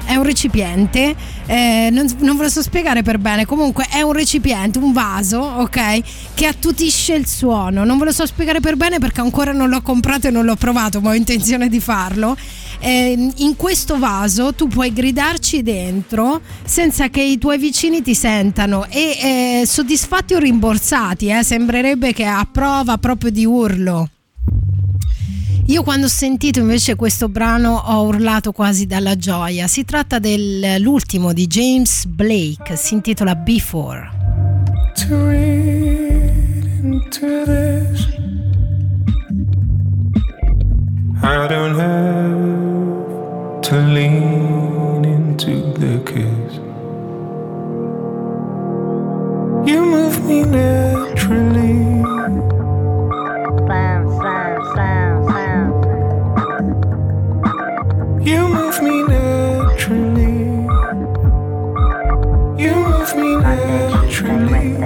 è un recipiente, eh, non, non ve lo so spiegare per bene, comunque è un recipiente, un vaso, ok, che attutisce il suono. Non ve lo so spiegare per bene perché ancora non l'ho comprato e non l'ho provato, ma ho intenzione di farlo. Eh, in questo vaso tu puoi gridarci dentro senza che i tuoi vicini ti sentano e eh, soddisfatti o rimborsati, eh, sembrerebbe che a prova proprio di urlo. Io quando ho sentito invece questo brano ho urlato quasi dalla gioia. Si tratta dell'ultimo di James Blake, si intitola Before. to read into this. I don't have to lean into the kiss. You move me naturally. You move me naturally. You move me naturally.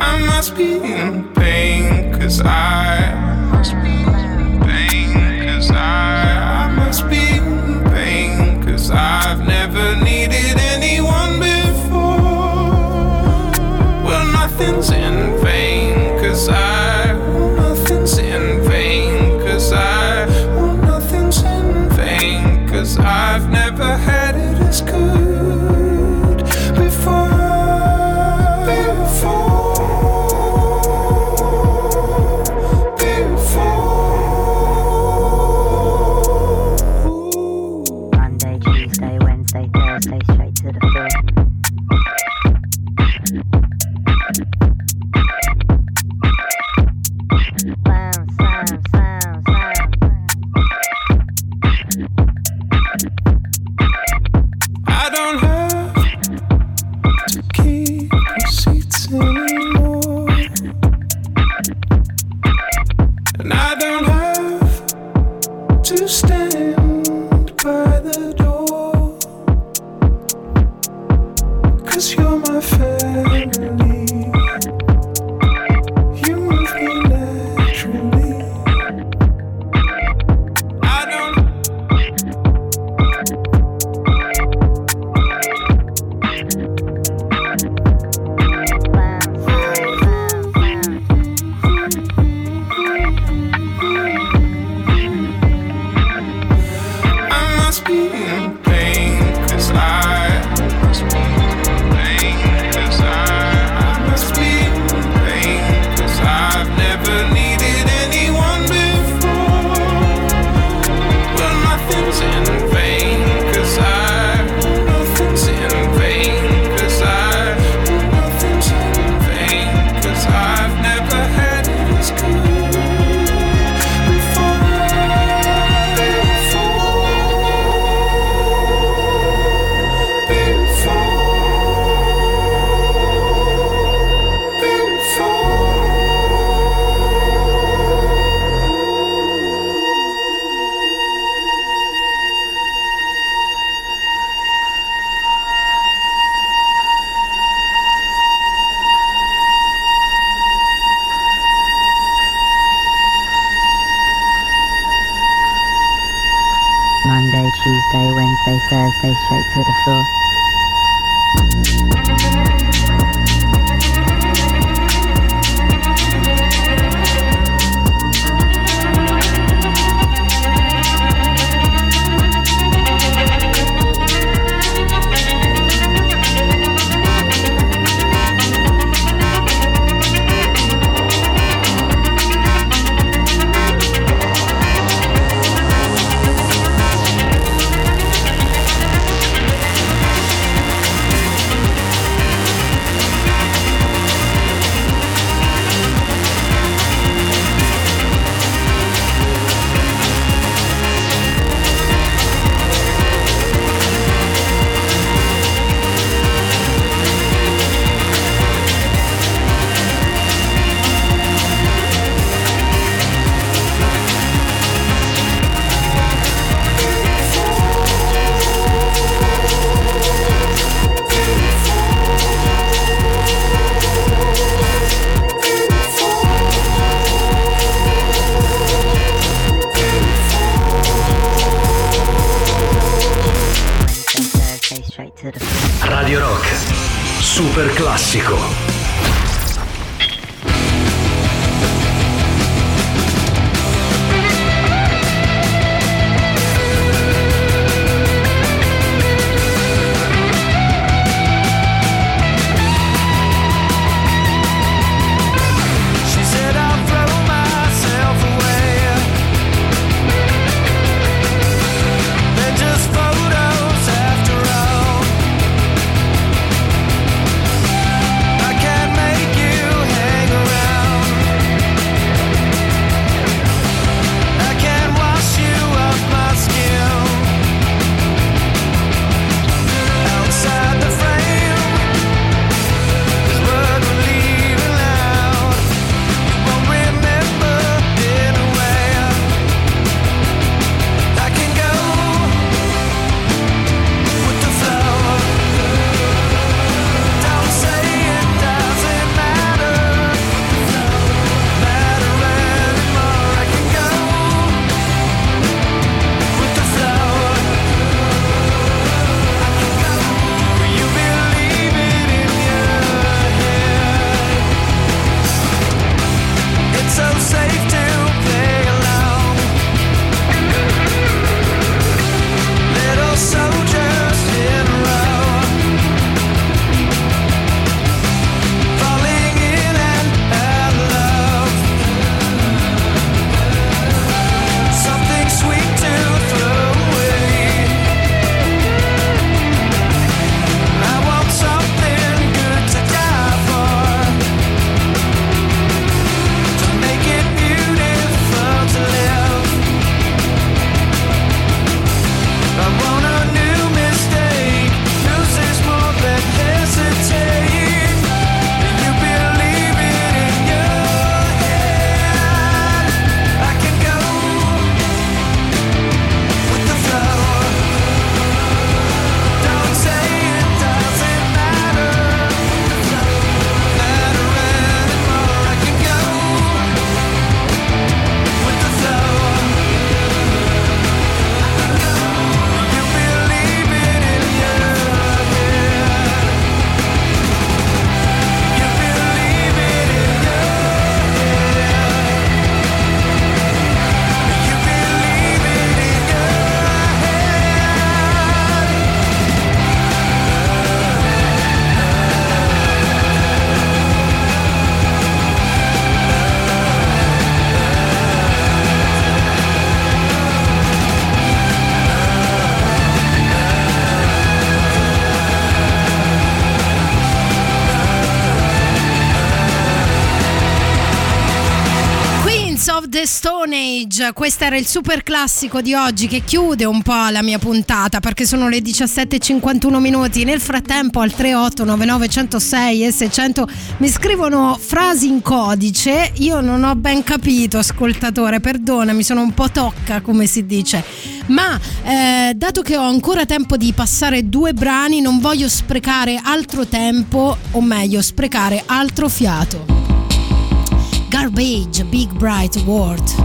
I must be in pain, cause I must be cause I've never needed anyone before. Well, nothing's in vain, cause I, nothing's in vain, cause I, well, nothing's in vain, cause I've never don't have Edge, questo era il super classico di oggi che chiude un po' la mia puntata perché sono le 17.51 minuti. Nel frattempo al 3899106 e 600 mi scrivono frasi in codice. Io non ho ben capito, ascoltatore, perdonami, sono un po' tocca come si dice. Ma eh, dato che ho ancora tempo di passare due brani, non voglio sprecare altro tempo, o meglio, sprecare altro fiato. Garbage, Big Bright World.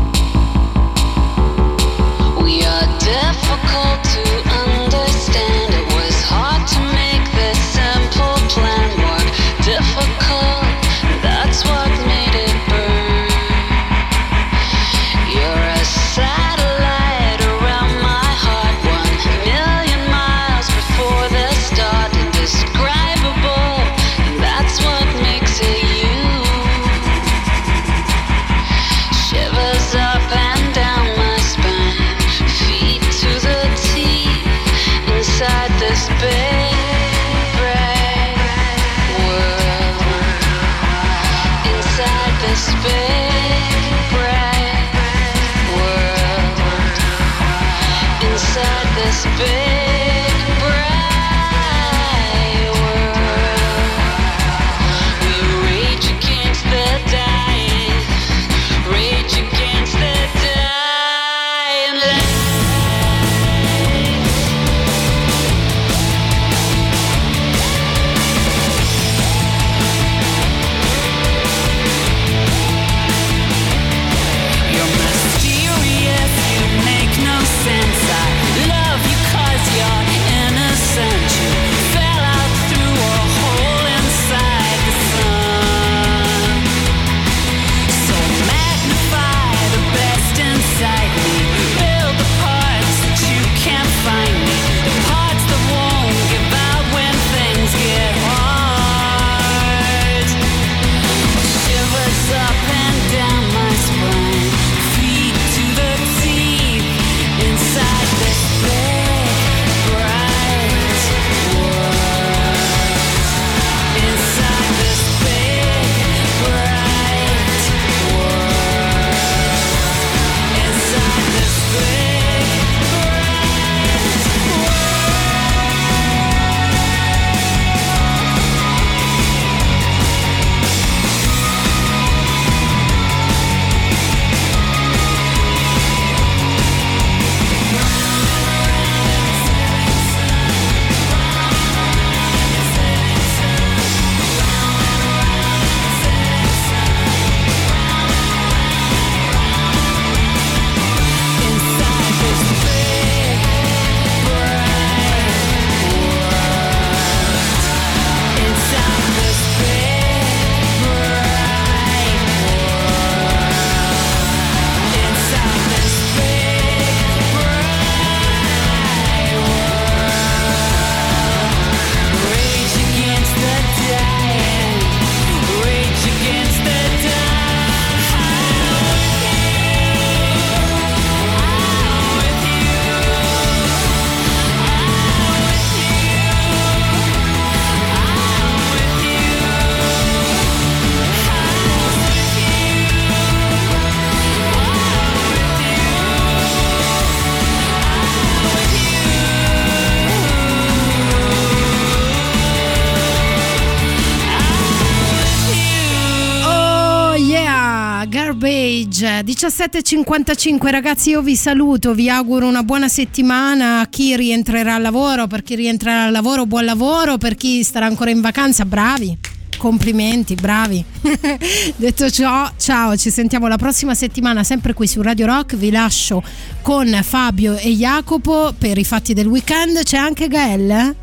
17.55 ragazzi io vi saluto, vi auguro una buona settimana. A chi rientrerà al lavoro, per chi rientrerà al lavoro buon lavoro, per chi starà ancora in vacanza bravi, complimenti, bravi. *laughs* Detto ciò, ciao, ci sentiamo la prossima settimana sempre qui su Radio Rock, vi lascio con Fabio e Jacopo per i fatti del weekend, c'è anche Gael?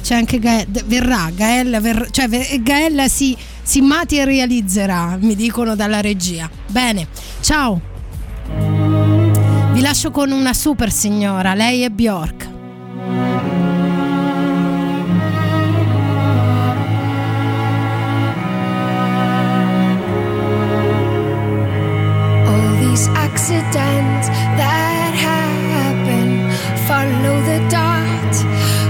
C'è anche Gael, verrà, Gael, ver- cioè Gael si, si materializzerà, mi dicono dalla regia. Bene, ciao. Vi lascio con una super signora, lei è Bjork. Accidents that happen follow the dot.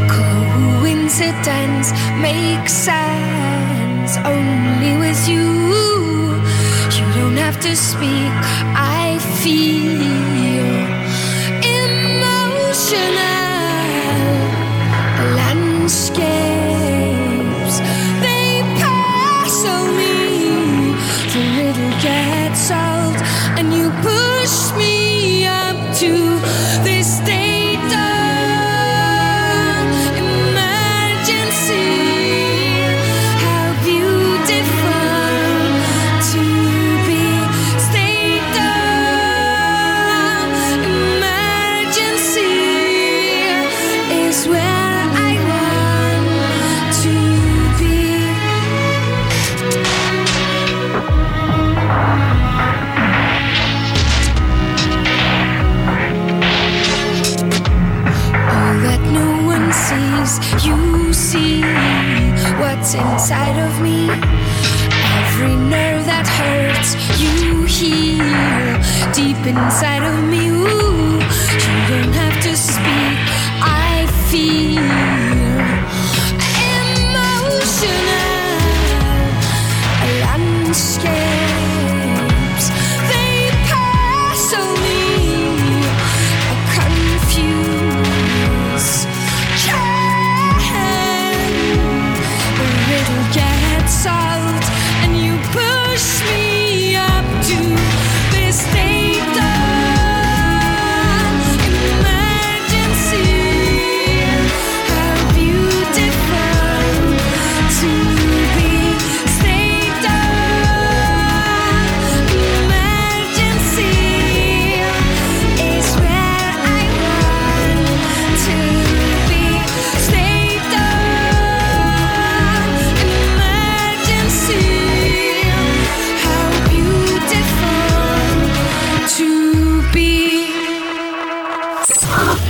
Coincidence makes sense only with you. You don't have to speak. I feel emotional landscapes. Inside of me. Every nerve that hurts, you heal deep inside of me.